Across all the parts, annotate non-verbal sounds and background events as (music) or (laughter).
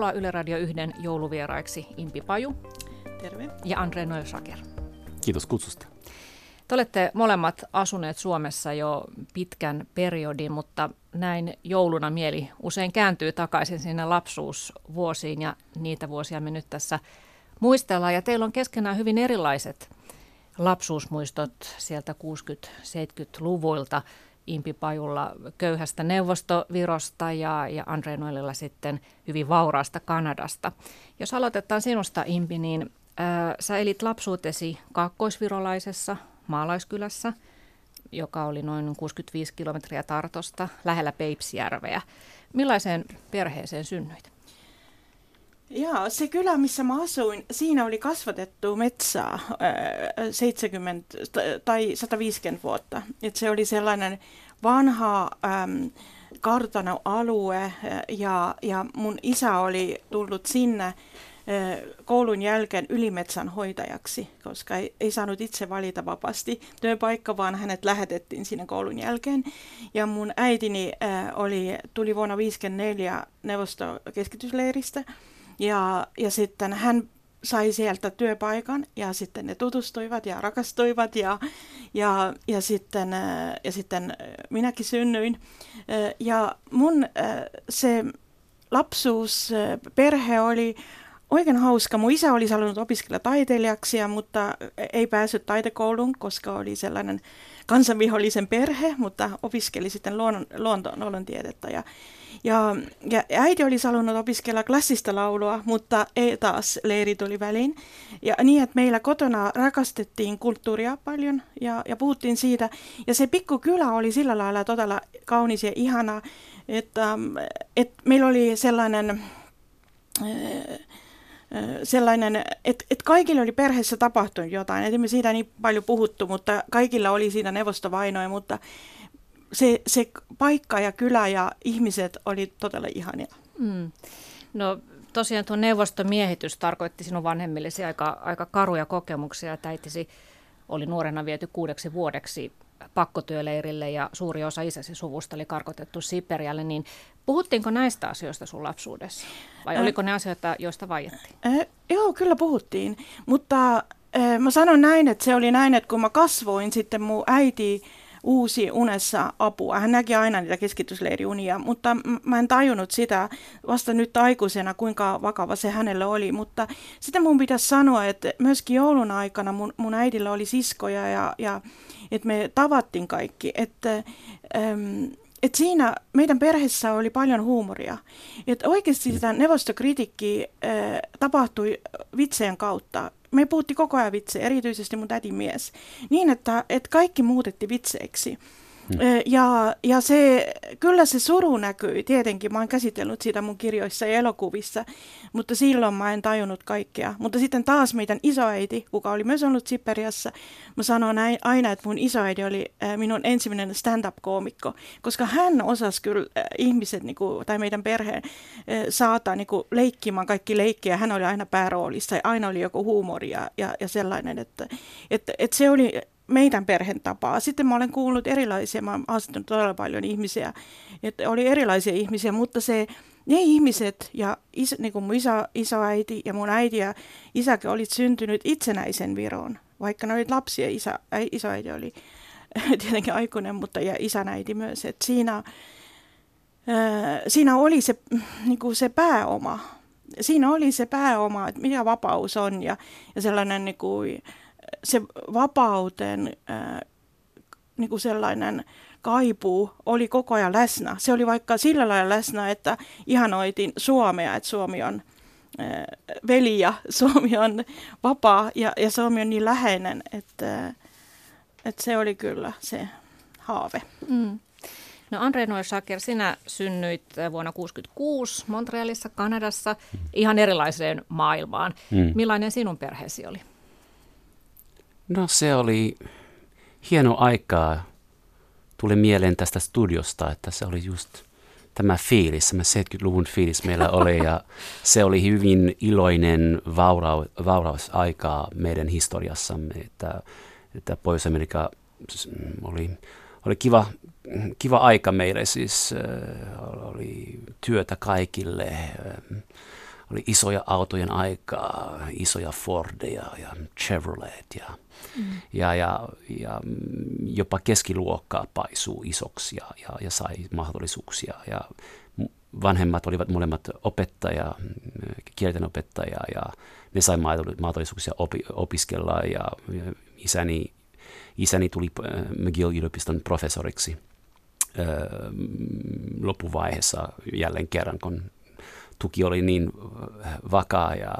Tervetuloa Yle Radio 1 jouluvieraiksi Impi Paju. Terve. Ja Andre Noelsaker. Kiitos kutsusta. Te olette molemmat asuneet Suomessa jo pitkän periodin, mutta näin jouluna mieli usein kääntyy takaisin sinne lapsuusvuosiin ja niitä vuosia me nyt tässä muistellaan. Ja teillä on keskenään hyvin erilaiset lapsuusmuistot sieltä 60-70-luvuilta. Impi Pajulla köyhästä Neuvostovirosta ja, ja Andre Noelilla sitten hyvin vauraasta Kanadasta. Jos aloitetaan sinusta Impi, niin ää, sä elit lapsuutesi kaakkoisvirolaisessa maalaiskylässä, joka oli noin 65 kilometriä Tartosta, lähellä Peipsjärveä. Millaiseen perheeseen synnyit? Joo, se kylä, missä mä asuin, siinä oli kasvatettu metsää 70 tai 150 vuotta. Et se oli sellainen vanha äm, kartanoalue ja, ja mun isä oli tullut sinne koulun jälkeen ylimetsän hoitajaksi, koska ei, ei saanut itse valita vapaasti työpaikka, vaan hänet lähetettiin sinne koulun jälkeen. Ja mun äitini äh, oli, tuli vuonna 1954 neuvostokeskitysleiristä ja, ja sitten hän sai sieltä työpaikan ja sitten ne tutustuivat ja rakastuivat ja, ja, ja, sitten, ja sitten minäkin synnyin. Ja mun se lapsuus, perhe oli oikein hauska. Mun isä oli halunnut opiskella taiteilijaksi, mutta ei päässyt taitekouluun, koska oli sellainen kansanvihollisen perhe, mutta opiskeli sitten luonnon, luonto, luonnontiedettä. Ja, ja, ja äiti oli halunnut opiskella klassista laulua, mutta ei taas leiri tuli väliin. Ja niin, että meillä kotona rakastettiin kulttuuria paljon ja, ja puhuttiin siitä. Ja se pikkukylä oli sillä lailla todella kaunis ja ihana, että, että meillä oli sellainen sellainen, että, että kaikille oli perheessä tapahtunut jotain. Et emme siitä niin paljon puhuttu, mutta kaikilla oli siitä neuvostovainoja, mutta se, se paikka ja kylä ja ihmiset oli todella ihania. Mm. No tosiaan tuo neuvostomiehitys tarkoitti sinun vanhemmillesi aika, aika karuja kokemuksia. Äitisi oli nuorena viety kuudeksi vuodeksi pakkotyöleirille ja suuri osa isäsi suvusta oli karkotettu Siperialle, niin puhuttiinko näistä asioista sun lapsuudessa? Vai äh, oliko ne asioita, joista vaiettiin? Äh, joo, kyllä puhuttiin, mutta äh, mä sanon näin, että se oli näin, että kun mä kasvoin sitten mun äiti uusi unessa apua. Hän näki aina niitä keskitysleiriunia, mutta mä en tajunnut sitä vasta nyt aikuisena, kuinka vakava se hänelle oli. Mutta sitten mun pitäisi sanoa, että myöskin joulun aikana mun, mun äidillä oli siskoja ja, ja että me tavattiin kaikki. Että, ähm, et siinä meidän perheessä oli paljon huumoria. Että oikeasti sitä neuvostokritiikkiä äh, tapahtui vitseen kautta me puhutti koko ajan vitsejä, erityisesti mun tätin mies, niin että, että kaikki muutetti vitseiksi. Mm. Ja, ja se, kyllä se suru näkyy, tietenkin mä oon käsitellyt sitä mun kirjoissa ja elokuvissa, mutta silloin mä en tajunnut kaikkea. Mutta sitten taas meidän isoäiti, kuka oli myös ollut Siperiassa, mä sanon näin, aina, että mun isoäiti oli minun ensimmäinen stand-up-koomikko, koska hän osasi kyllä ihmiset niin kuin, tai meidän perheen saata niin kuin, leikkimään kaikki leikkiä. Hän oli aina pääroolissa ja aina oli joku huumori ja, ja, ja sellainen, että, että, että se oli meidän perheen tapaa. Sitten mä olen kuullut erilaisia, mä olen todella paljon ihmisiä, että oli erilaisia ihmisiä, mutta se, ne ihmiset ja is, niin kuin mun isä, isoäiti ja mun äiti ja isäkin olit syntynyt itsenäisen Viroon, vaikka ne olivat lapsia, isä, äi, isoäiti oli (laughs) tietenkin aikuinen, mutta ja isänäiti myös, että siinä, äh, siinä oli se, niin kuin se pääoma, siinä oli se pääoma, että mikä vapaus on ja, ja sellainen niin kuin, se vapauteen niin kuin sellainen kaipuu oli koko ajan läsnä. Se oli vaikka sillä lailla läsnä, että ihanoitin Suomea, että Suomi on veli ja (laughs) Suomi on vapaa ja, ja Suomi on niin läheinen, että, että se oli kyllä se haave. Mm. No Andre Noirsaker, sinä synnyit vuonna 1966 Montrealissa, Kanadassa, ihan erilaiseen maailmaan. Mm. Millainen sinun perheesi oli? No se oli hieno aikaa. Tuli mieleen tästä studiosta, että se oli just tämä fiilis, tämä 70-luvun fiilis meillä oli ja se oli hyvin iloinen vaura, vaurausaikaa meidän historiassamme, että, että Pohjois-Amerikka oli, oli kiva, kiva aika meille, siis äh, oli työtä kaikille, oli isoja autojen aikaa, isoja Fordeja ja Chevrolet ja, mm. ja, ja, ja jopa keskiluokkaa paisuu isoksi ja, ja, ja sai mahdollisuuksia. Ja vanhemmat olivat molemmat opettaja, kielten opettaja ja ne sai mahdollisuuksia opi, opiskella ja, ja isäni, isäni tuli äh, McGill-yliopiston professoriksi äh, loppuvaiheessa jälleen kerran, kun tuki oli niin äh, vakaa ja,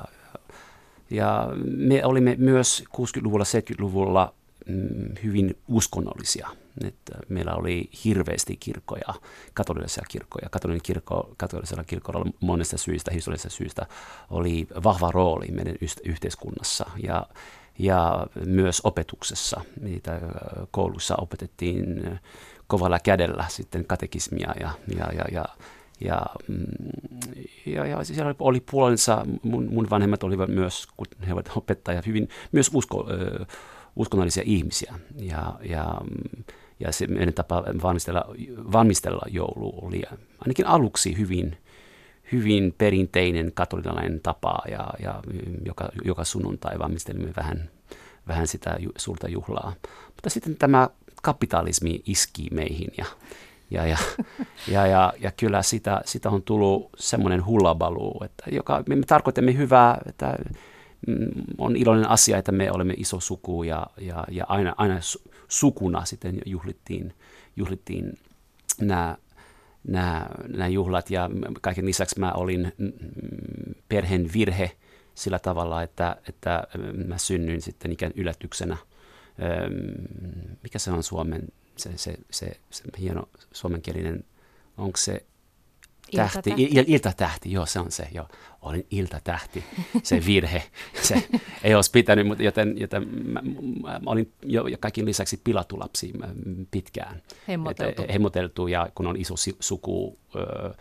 ja me olimme myös 60-luvulla, 70-luvulla mm, hyvin uskonnollisia. Että meillä oli hirveästi kirkkoja, katolisia kirkkoja. Katolinen kirkko, katolisella kirkolla monesta syistä, historiallisesta syistä, oli vahva rooli meidän yhteiskunnassa. Ja, ja myös opetuksessa. Niitä koulussa opetettiin kovalla kädellä sitten katekismia ja, ja, ja, ja ja, mm, ja, ja siellä oli puolensa, mun, mun vanhemmat olivat myös, kun he ovat opettajat, hyvin myös usko, uskonnollisia ihmisiä. Ja, ja, ja se meidän tapa valmistella, valmistella joulu oli ainakin aluksi hyvin, hyvin perinteinen katolilainen tapa, ja, ja joka, joka sunnuntai valmistelimme vähän, vähän sitä suurta juhlaa. Mutta sitten tämä kapitalismi iski meihin ja ja, ja, ja, ja, ja kyllä sitä, sitä on tullut semmoinen hullabaluu, että joka, me tarkoitamme hyvää, että mm, on iloinen asia, että me olemme iso suku ja, ja, ja aina, aina sukuna sitten juhlittiin, juhlittiin nämä, nämä, nämä juhlat ja kaiken lisäksi mä olin mm, perheen virhe sillä tavalla, että, että mä synnyin sitten ikään yllätyksenä. Mikä se on Suomen se, se, se, se hieno suomenkielinen, onko se tähti, iltatähti. Il, iltatähti, joo se on se, joo. Olin iltatähti, se (laughs) virhe, se ei olisi pitänyt, mutta joten, joten mä, mä olin jo kaikin lisäksi pilattu lapsi pitkään. Hemmoteltu. Et, hemmoteltu ja kun on iso suku, ö, ö,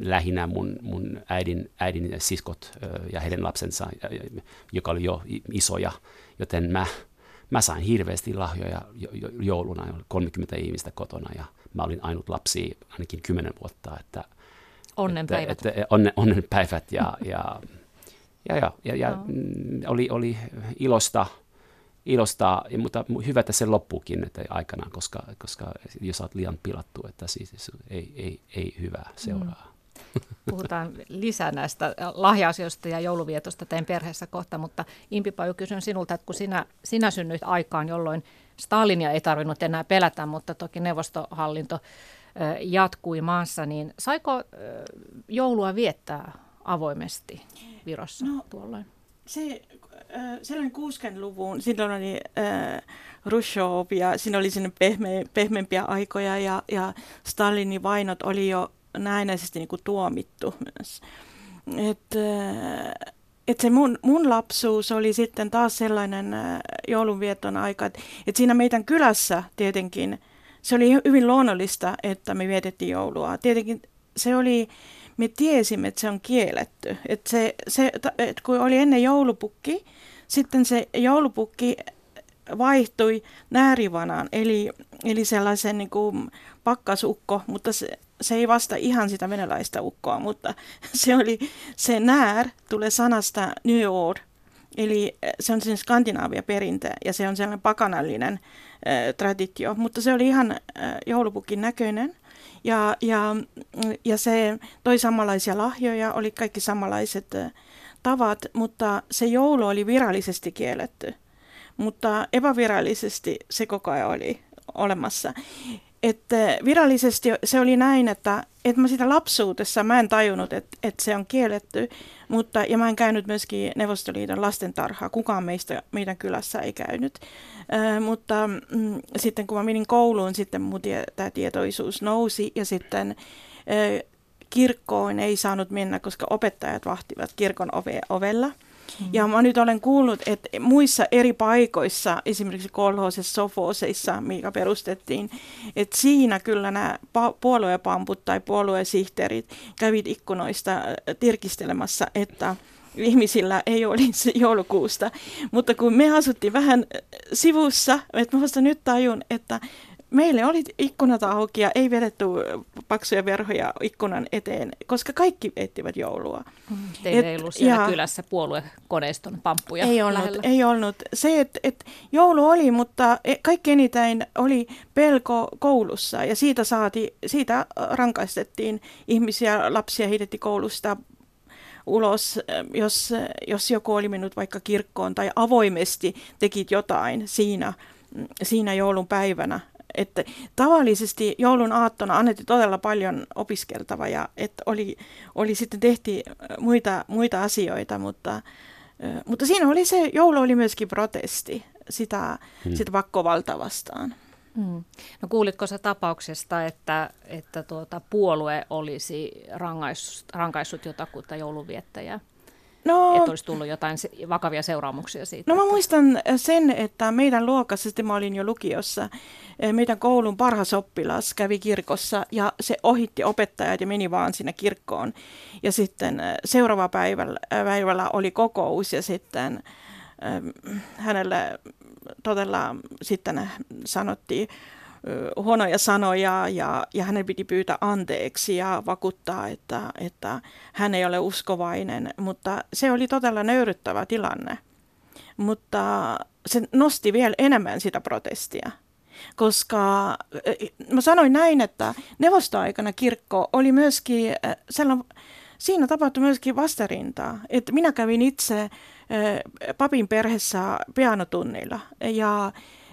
lähinnä mun, mun äidin, äidin siskot ö, ja heidän lapsensa, joka oli jo isoja, joten mä mä sain hirveästi lahjoja jouluna, 30 ihmistä kotona ja mä olin ainut lapsi ainakin 10 vuotta. Että, onnenpäivät. Että, että, onne, onnenpäivät (laughs) ja, ja, ja, ja, ja, ja no. oli, oli ilosta, ilosta, mutta hyvä, että se loppuukin että aikanaan, koska, koska jos olet liian pilattu, että siis ei, ei, ei hyvää seuraa. Mm. Puhutaan lisää näistä lahja-asioista ja jouluvietosta teidän perheessä kohta, mutta Impi Paju, kysyn sinulta, että kun sinä, sinä synnyit aikaan, jolloin Stalinia ei tarvinnut enää pelätä, mutta toki neuvostohallinto jatkui maassa, niin saiko joulua viettää avoimesti Virossa no, tuolloin? Se, silloin 60-luvun, silloin oli äh, Rushov ja siinä oli sinne pehme, pehmeämpiä aikoja ja, ja Stalinin vainot oli jo näennäisesti niin kuin tuomittu myös. Et, äh, et se mun, mun lapsuus oli sitten taas sellainen äh, joulunvieton aika, että et siinä meidän kylässä tietenkin se oli hyvin luonnollista, että me vietettiin joulua. Tietenkin se oli, me tiesimme, että se on kielletty. Et se, se, et kun oli ennen joulupukki, sitten se joulupukki vaihtui näärivanaan, eli, eli sellaisen niin kuin pakkasukko, mutta se, se ei vasta ihan sitä venäläistä ukkoa, mutta (laughs) se oli, se nää tulee sanasta New York, eli eh, se on sen skandinaavia perinte ja se on sellainen pakanallinen äh, traditio, mutta se oli ihan äh, joulupukin näköinen. Ja, ja, ja se toi samanlaisia lahjoja, oli kaikki samanlaiset tavat, mutta se joulu oli virallisesti kielletty. Mutta epävirallisesti se koko ajan oli olemassa että virallisesti se oli näin, että, että mä sitä lapsuudessa mä en tajunnut, että, että se on kielletty, mutta ja mä en käynyt myöskin Neuvostoliiton lastentarhaa, kukaan meistä meidän kylässä ei käynyt. Äh, mutta mm, sitten kun mä menin kouluun, sitten mun tie, tämä tietoisuus nousi ja sitten äh, kirkkoon ei saanut mennä, koska opettajat vahtivat kirkon ove, ovella. Mm. Ja mä nyt olen kuullut, että muissa eri paikoissa, esimerkiksi kolhoisessa sofoseissa, mikä perustettiin, että siinä kyllä nämä puoluepamput tai puoluesihteerit kävit ikkunoista äh, tirkistelemässä, että ihmisillä ei olisi joulukuusta. Mutta kun me asuttiin vähän äh, sivussa, että mä vasta nyt tajun, että meille oli ikkunat auki ja ei vedetty paksuja verhoja ikkunan eteen, koska kaikki ettivät joulua. Mm. Teillä ei ollut siellä ja, kylässä puoluekoneiston pamppuja Ei ollut, lähellä. ei ollut. Se, että et joulu oli, mutta e, kaikki eniten oli pelko koulussa ja siitä, saati, siitä rankaistettiin ihmisiä, lapsia heitettiin koulusta ulos, jos, jos joku oli mennyt vaikka kirkkoon tai avoimesti tekit jotain siinä, siinä joulun päivänä. Että tavallisesti joulun aattona annettiin todella paljon opiskeltava ja että oli, oli sitten tehty muita, muita asioita, mutta, mutta siinä oli se, joulu oli myöskin protesti sitä, hmm. sitä pakkovalta vastaan. Hmm. No kuulitko se tapauksesta, että, että tuota, puolue olisi rangaissut, rangaissut jotakuta jouluviettäjää? No, että olisi tullut jotain vakavia seuraamuksia siitä? No mä muistan sen, että meidän luokassa, sitten mä olin jo lukiossa, eh, meidän koulun parhaas oppilas kävi kirkossa ja se ohitti opettajat ja meni vaan sinne kirkkoon. Ja sitten eh, seuraava päivällä, päivällä oli kokous ja sitten hänelle todella sitten sanottiin huonoja sanoja ja, ja hänen piti pyytää anteeksi ja vakuuttaa, että, että hän ei ole uskovainen, mutta se oli todella nöyryttävä tilanne. Mutta se nosti vielä enemmän sitä protestia, koska mä sanoin näin, että neuvostoaikana kirkko oli myöskin sellainen, siinä tapahtui myöskin vastarintaa, että minä kävin itse papin perheessä pianotunnilla. Ja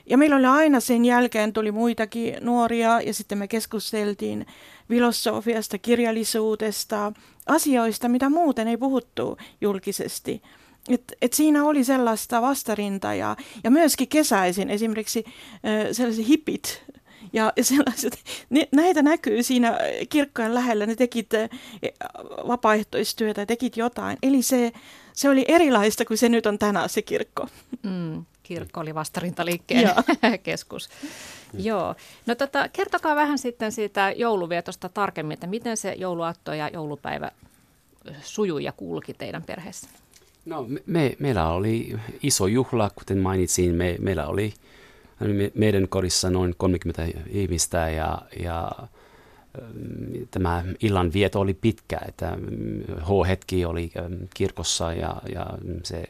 ja meillä oli aina sen jälkeen tuli muitakin nuoria ja sitten me keskusteltiin filosofiasta, kirjallisuudesta, asioista, mitä muuten ei puhuttu julkisesti. Et, et siinä oli sellaista vastarintaa ja, ja myöskin kesäisin esimerkiksi sellaiset hipit ja, (laughs) sellaiset, ne, näitä näkyy siinä kirkkojen lähellä, ne tekit vapaaehtoistyötä, tekit jotain. Eli se, se oli erilaista kuin se nyt on tänään se kirkko. Mm kirkko oli vastarintaliikkeen (laughs) keskus. Joo. No tota, kertokaa vähän sitten siitä jouluvietosta tarkemmin, että miten se jouluaatto ja joulupäivä sujui ja kulki teidän perheessä? No me, meillä oli iso juhla, kuten mainitsin. Me, meillä oli me, meidän kodissa noin 30 ihmistä ja, ja tämä illan vieto oli pitkä, että H-hetki oli kirkossa ja, ja se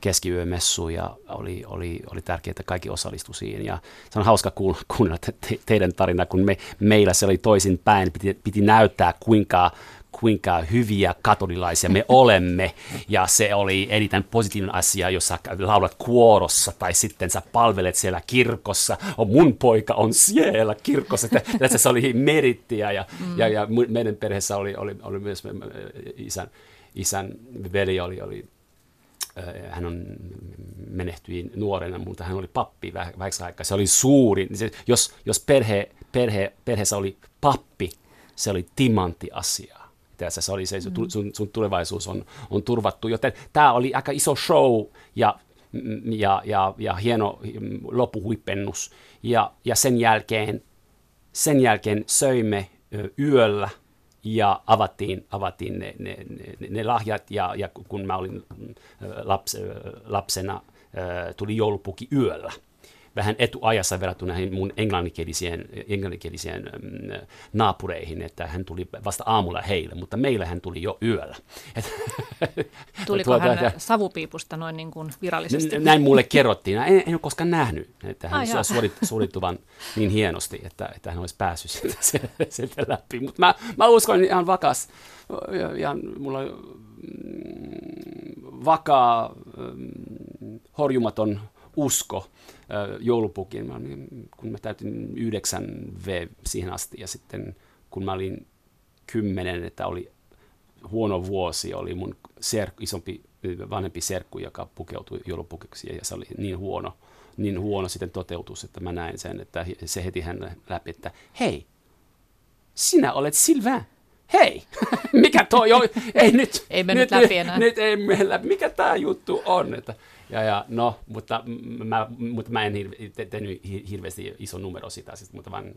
keskiyömessu ja oli, oli, oli tärkeää, että kaikki osallistu siihen. Ja se on hauska kuunnella te, teidän tarina, kun me, meillä se oli toisin päin, piti, piti näyttää kuinka kuinka hyviä katolilaisia me (laughs) olemme. Ja se oli eniten positiivinen asia, jos sä laulat kuorossa tai sitten sä palvelet siellä kirkossa. Oh, mun poika on siellä kirkossa. (laughs) Tässä se oli merittiä ja, mm. ja, ja meidän perheessä oli, oli, oli myös isän, isän veli oli, oli hän on menehtyi nuorena, mutta hän oli pappi vähäksi aikaa. Se oli suuri. Se, jos jos perhe, perhe, perheessä oli pappi, se oli timantti asia. Tässä se oli se, mm. sun, sun tulevaisuus on, on turvattu. Joten tämä oli aika iso show ja, ja, ja, ja hieno loppuhuipennus. Ja, ja sen jälkeen, sen jälkeen söimme yöllä ja avattiin, avattiin ne, ne, ne, ne lahjat ja, ja kun mä olin laps, lapsena, tuli joulupuki yöllä vähän etuajassa verrattuna näihin mun englanninkieliseen, englanninkieliseen mm, naapureihin, että hän tuli vasta aamulla heille, mutta meillä hän tuli jo yöllä. (laughs) Tuliko tuota, hän savupiipusta noin niin kuin virallisesti? Näin mulle kerrottiin. En, en ole koskaan nähnyt, että hän ah, suorit, suorittuvan niin hienosti, että, että hän olisi päässyt sieltä (laughs) läpi. Mutta mä, mä uskon ihan vakas, ihan mulla mm, vakaa, mm, horjumaton usko joulupukin, mä, kun mä täytin yhdeksän V siihen asti ja sitten kun mä olin kymmenen, että oli huono vuosi, oli mun ser, isompi, vanhempi serkku, joka pukeutui joulupukiksi ja se oli niin huono, niin huono sitten toteutus, että mä näin sen, että se heti hän läpi, että hei, sinä olet Sylvain hei, (laughs) mikä toi on, ei nyt, ei nyt, läpi enää. nyt ei mene läpi, mikä tämä juttu on, että ja, ja no, mutta mä, mutta mä en hir- tehnyt hirveästi iso numero sitä, siis, mutta vaan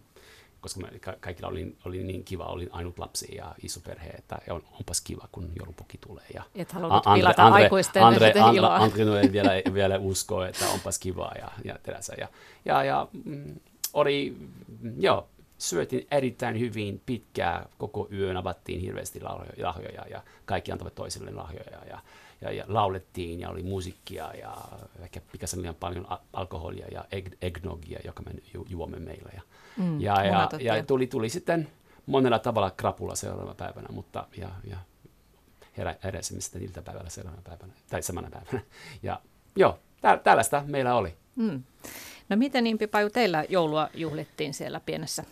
koska me ka- kaikilla oli, oli niin kiva, olin ainut lapsi ja iso perhe, että on, onpas kiva, kun joulupuki tulee. Ja Et halunnut Andre, pilata Andre, aikuisten Andre, Andre, Andre, Andre vielä, (laughs) vielä uskoo, että onpas kiva ja, ja terässä. Ja, ja, ja mm, oli, joo, syötiin erittäin hyvin pitkää koko yön, avattiin hirveästi lahjoja ja kaikki antavat toisille lahjoja ja, ja, ja laulettiin ja oli musiikkia ja ehkä pikkasen liian paljon alkoholia ja egg, eggnogia, joka me ju, juomme meillä. Ja, mm, ja, ja, ja tuli, tuli sitten monella tavalla krapula seuraavana päivänä, mutta ja, ja herä, heräsimme sitten iltapäivällä seuraavana päivänä, tai samana päivänä. Ja joo, tä, tällaista meillä oli. Mm. No miten Impi Paju, teillä joulua juhlittiin siellä pienessä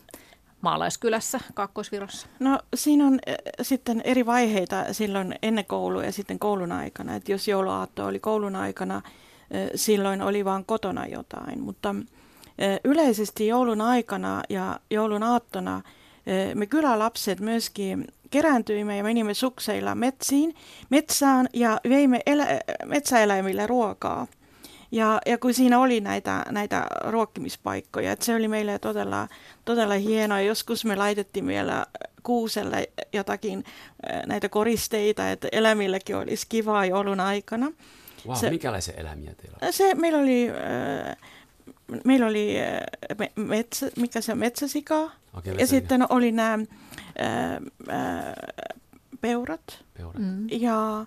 maalaiskylässä Kaakkoisvirossa? No siinä on äh, sitten eri vaiheita silloin ennen koulua ja sitten koulun aikana. Et jos jouluaatto oli koulun aikana, äh, silloin oli vain kotona jotain. Mutta äh, yleisesti joulun aikana ja joulun aattona me kylälapset myöskin kerääntyimme ja menimme sukseilla metsiin, metsään ja veimme elä, metsäeläimille ruokaa. Ja, ja kun siinä oli näitä, näitä ruokkimispaikkoja, että se oli meille todella, todella hienoa. Joskus me laitettiin vielä kuuselle jotakin näitä koristeita, että elämilläkin olisi kivaa joulun aikana. Wow, se, minkälaisia eläimiä teillä on? Se, meillä oli, meillä oli metsä, mikä se on, metsäsika. Okay, ja sitten oli nämä peurat, peurat. Mm. ja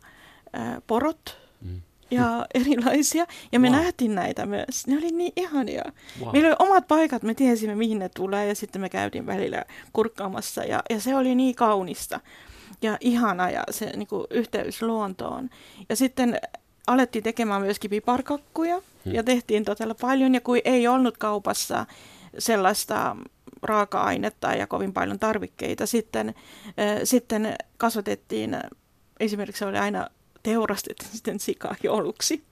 ää, porot. Mm ja erilaisia. Ja me wow. nähtiin näitä myös. Ne oli niin ihania. Wow. Meillä oli omat paikat, me tiesimme mihin ne tulee ja sitten me käytiin välillä kurkkaamassa ja, ja se oli niin kaunista ja ihana ja se niin kuin, yhteys luontoon. Ja sitten alettiin tekemään myöskin piparkakkuja hmm. ja tehtiin todella paljon ja kun ei ollut kaupassa sellaista raaka-ainetta ja kovin paljon tarvikkeita, sitten, äh, sitten kasvatettiin, esimerkiksi oli aina teurastettiin (laughs) sitten sikaa jouluksi.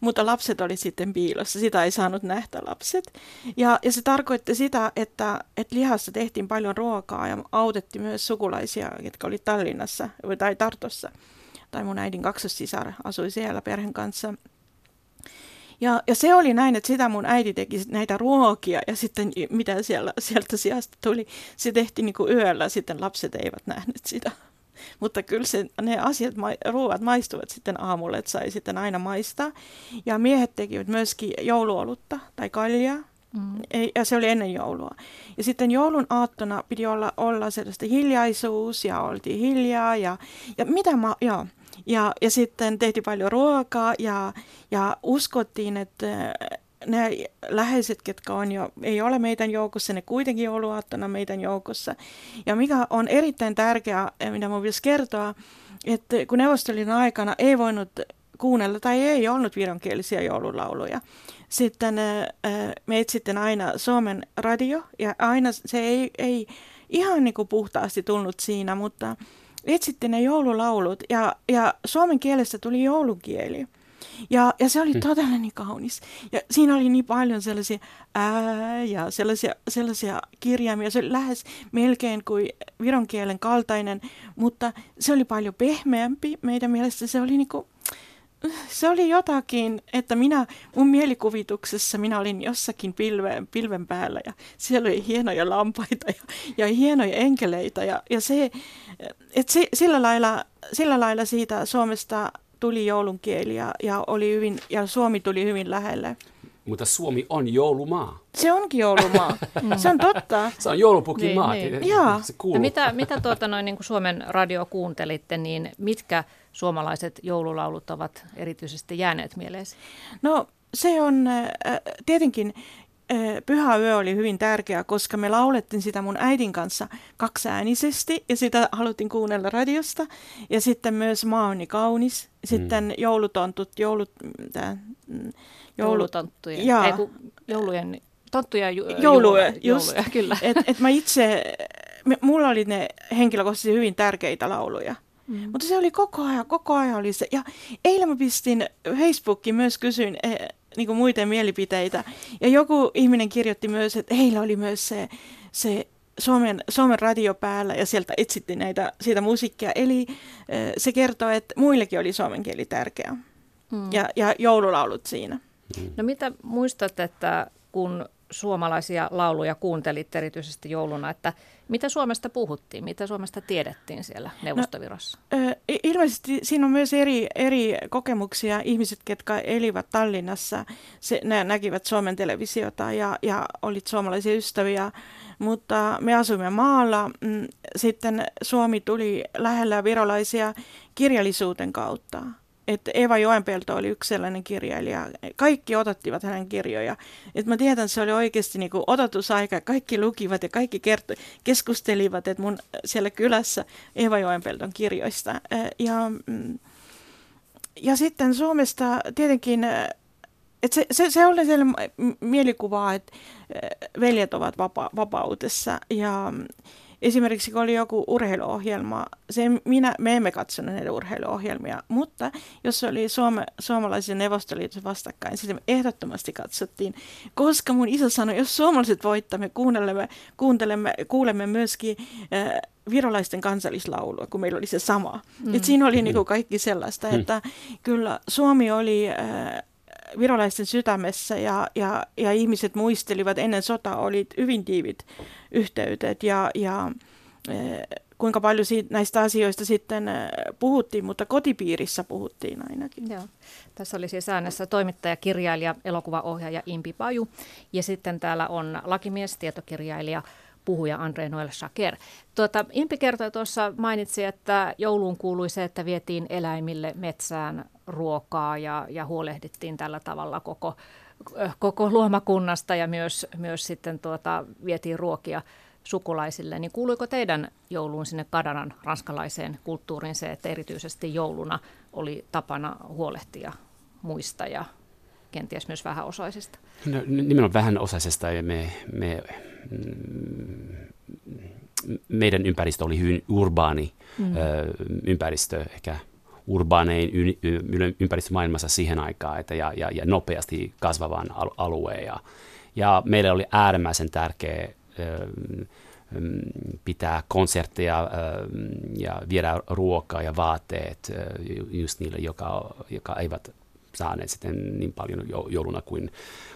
Mutta lapset oli sitten piilossa, sitä ei saanut nähdä lapset. Ja, ja se tarkoitti sitä, että, että lihassa tehtiin paljon ruokaa ja autettiin myös sukulaisia, jotka oli Tallinnassa tai Tartossa. Tai mun äidin kaksossisar asui siellä perheen kanssa. Ja, ja se oli näin, että sitä mun äiti teki näitä ruokia ja sitten mitä siellä, sieltä sijasta tuli, se tehtiin niin kuin yöllä, sitten lapset eivät nähneet sitä. Mutta kyllä se, ne asiat, ruoat maistuvat sitten aamulle, että sai sitten aina maistaa. Ja miehet tekivät myöskin jouluolutta tai kaljaa. Mm. Ja se oli ennen joulua. Ja sitten joulun aattona piti olla, olla sellaista hiljaisuus ja oltiin hiljaa ja, ja mitä mä, joo. Ja, ja sitten tehtiin paljon ruokaa ja, ja uskottiin, että ne läheiset, ketkä on jo, ei ole meidän joukossa, ne kuitenkin jouluaattona meidän joukossa. Ja mikä on erittäin tärkeää, mitä minun pitäisi kertoa, että kun neuvostolin aikana ei voinut kuunnella tai ei ollut vironkielisiä joululauluja. Sitten eh, eh, me etsittiin aina Suomen radio ja aina se ei, ei ihan niin kuin puhtaasti tullut siinä, mutta etsittiin ne joululaulut ja, ja suomen kielestä tuli joulukieli. Ja, ja se oli hmm. todella niin kaunis. Ja siinä oli niin paljon sellaisia ää ja sellaisia, sellaisia kirjaimia. Se oli lähes melkein kuin viron kielen kaltainen, mutta se oli paljon pehmeämpi. Meidän mielestä se oli niin kuin, se oli jotakin, että minä, mun mielikuvituksessa minä olin jossakin pilven, pilven päällä ja siellä oli hienoja lampaita ja, ja hienoja enkeleitä ja, ja se, että se, sillä, lailla, sillä lailla siitä Suomesta tuli joulunkieli ja, ja, oli hyvin, ja Suomi tuli hyvin lähelle. Mutta Suomi on joulumaa. Se onkin joulumaa. (laughs) Se on totta. Se on joulupukin niin, maa. Niin. Se kuuluu. Ja mitä, mitä tuota noin, niin kuin Suomen radio kuuntelitte, niin mitkä suomalaiset joululaulut ovat erityisesti jääneet mieleesi? No se on äh, tietenkin Pyhä yö oli hyvin tärkeä, koska me laulettiin sitä mun äidin kanssa kaksäänisesti ja sitä haluttiin kuunnella radiosta. Ja sitten myös Maa on niin kaunis. Sitten mm. joulutontut, joulut, tää, mm, joulu, joulutonttuja, ja, ei kun joulujen, tonttuja ju, jouluja, just. Jouluja, kyllä. Et, et mä itse, mulla oli ne henkilökohtaisesti hyvin tärkeitä lauluja. Mm. Mutta se oli koko ajan, koko ajan oli se. Ja eilen mä pistin Facebookiin myös kysyin, eh, niin kuin muiden mielipiteitä. Ja joku ihminen kirjoitti myös, että heillä oli myös se, se Suomen, Suomen radio päällä ja sieltä etsittiin näitä, siitä musiikkia. Eli se kertoo, että muillekin oli suomen kieli tärkeä. Mm. Ja, ja joululaulut siinä. No mitä muistat, että kun suomalaisia lauluja kuuntelit erityisesti jouluna, että mitä Suomesta puhuttiin, mitä Suomesta tiedettiin siellä Neuvostovirossa? No, ilmeisesti siinä on myös eri, eri kokemuksia. Ihmiset, jotka elivät Tallinnassa, se, nä, näkivät Suomen televisiota ja, ja olit suomalaisia ystäviä, mutta me asuimme maalla. Mm, sitten Suomi tuli lähellä virolaisia kirjallisuuden kautta että Eva Joenpelto oli yksi sellainen kirjailija. Kaikki otattivat hänen kirjoja. Et mä tiedän, että se oli oikeasti niinku odotusaika. Kaikki lukivat ja kaikki kerto, keskustelivat, että mun siellä kylässä Eva Joenpelton kirjoista. Ja, mm, ja sitten Suomesta tietenkin, että se, se, se oli sellainen mielikuva, että veljet ovat vapa, vapautessa. Ja esimerkiksi kun oli joku urheiluohjelma, se minä, me emme katsonut näitä urheiluohjelmia, mutta jos oli Suome, suomalaisen neuvostoliiton vastakkain, sitten me ehdottomasti katsottiin, koska mun iso sanoi, jos suomalaiset voittamme, kuuntelemme, kuuntelemme, kuulemme myöskin äh, virolaisten kansallislaulua, kun meillä oli se sama. Mm. Et siinä oli niinku kaikki sellaista, mm. että kyllä Suomi oli... Äh, virolaisten sydämessä ja, ja, ja ihmiset muistelivat, ennen sota oli hyvin tiivit yhteydet ja, ja e, kuinka paljon siitä, näistä asioista sitten e, puhuttiin, mutta kotipiirissä puhuttiin ainakin. Joo. Tässä oli siis äänessä toimittaja, kirjailija, elokuvaohjaaja Impi Paju ja sitten täällä on lakimies, tietokirjailija, puhuja Andre Noel Shaker. Tuota, Impi kertoi tuossa, mainitsi, että jouluun kuului se, että vietiin eläimille metsään ruokaa ja, ja huolehdittiin tällä tavalla koko, koko luomakunnasta ja myös, myös sitten tuota, vietiin ruokia sukulaisille, niin kuuluiko teidän jouluun sinne Kadanan ranskalaiseen kulttuuriin se, että erityisesti jouluna oli tapana huolehtia muista ja kenties myös vähäosaisista? No, nimenomaan vähäosaisesta ja me, me, mm, meidän ympäristö oli hyvin urbaani mm. ympäristö, ehkä urbaanein ympäristö maailmassa siihen aikaan että ja, ja, ja nopeasti kasvavan alueen. Ja, ja meille oli äärimmäisen tärkeä pitää konsertteja ja viedä ruokaa ja vaatteet just niille, joka, joka eivät saaneet sitten niin paljon jouluna kuin,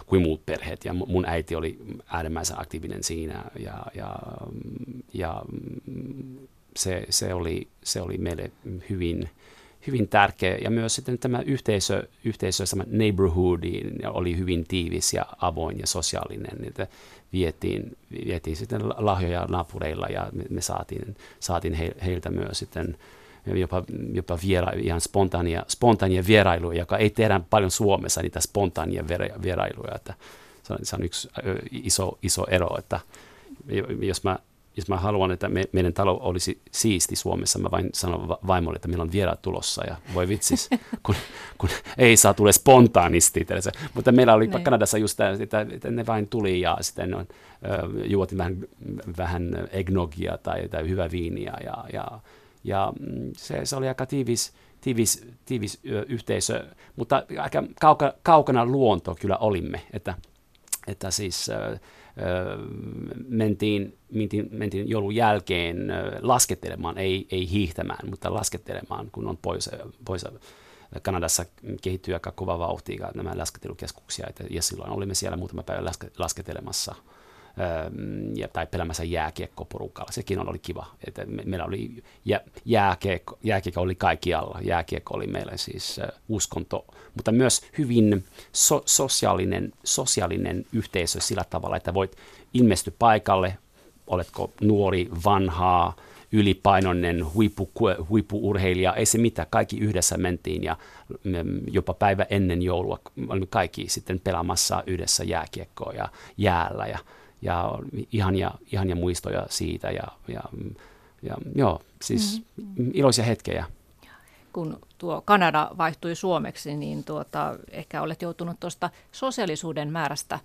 kuin muut perheet. Ja mun äiti oli äärimmäisen aktiivinen siinä ja, ja, ja se, se, oli, se oli meille hyvin, hyvin tärkeä. Ja myös sitten tämä yhteisö, yhteisö sama neighborhood oli hyvin tiivis ja avoin ja sosiaalinen. Että vietiin, vietiin sitten lahjoja naapureilla ja me, me saatiin, saatiin he, heiltä myös sitten jopa, jopa viera, ihan spontaania, spontaania vierailuja, joka ei tehdä paljon Suomessa niitä spontaania vierailuja. Että se, on, se on yksi iso, iso ero, että jos mä jos mä haluan, että me, meidän talo olisi siisti Suomessa, mä vain sanon vaimolle, että meillä on vieraat tulossa ja voi vitsis, (laughs) kun, kun ei saa tule spontaanisti. Tällaisen. Mutta meillä oli niin. Kanadassa just tämä, että, että ne vain tuli ja sitten on, juotin vähän, vähän egnogia tai, tai hyvää viiniä ja, ja, ja mm, se, se oli aika tiivis, tiivis, tiivis yhteisö, mutta aika kauka, kaukana luonto kyllä olimme, että, että siis mentiin, mentiin, mentiin joulun jälkeen laskettelemaan, ei, ei hiihtämään, mutta laskettelemaan, kun on pois, pois Kanadassa kehittyy aika kova vauhti nämä laskettelukeskuksia, ja silloin olimme siellä muutama päivä laske, lasketelemassa – ja, tai pelaamassa jääkiekkoporukalla. Sekin oli kiva. Että me, meillä oli jä, jääkiekko, jääkiekko oli kaikkialla. Jääkiekko oli meillä siis uskonto, mutta myös hyvin so, sosiaalinen, sosiaalinen yhteisö sillä tavalla, että voit ilmestyä paikalle, oletko nuori, vanhaa, ylipainoinen huippu, huippuurheilija, ei se mitään, kaikki yhdessä mentiin ja jopa päivä ennen joulua olimme kaikki sitten pelaamassa yhdessä jääkiekkoa ja jäällä ja ja ihania, ihania muistoja siitä ja, ja, ja joo, siis mm-hmm. iloisia hetkejä. Kun tuo Kanada vaihtui suomeksi, niin tuota, ehkä olet joutunut tuosta sosiaalisuuden määrästä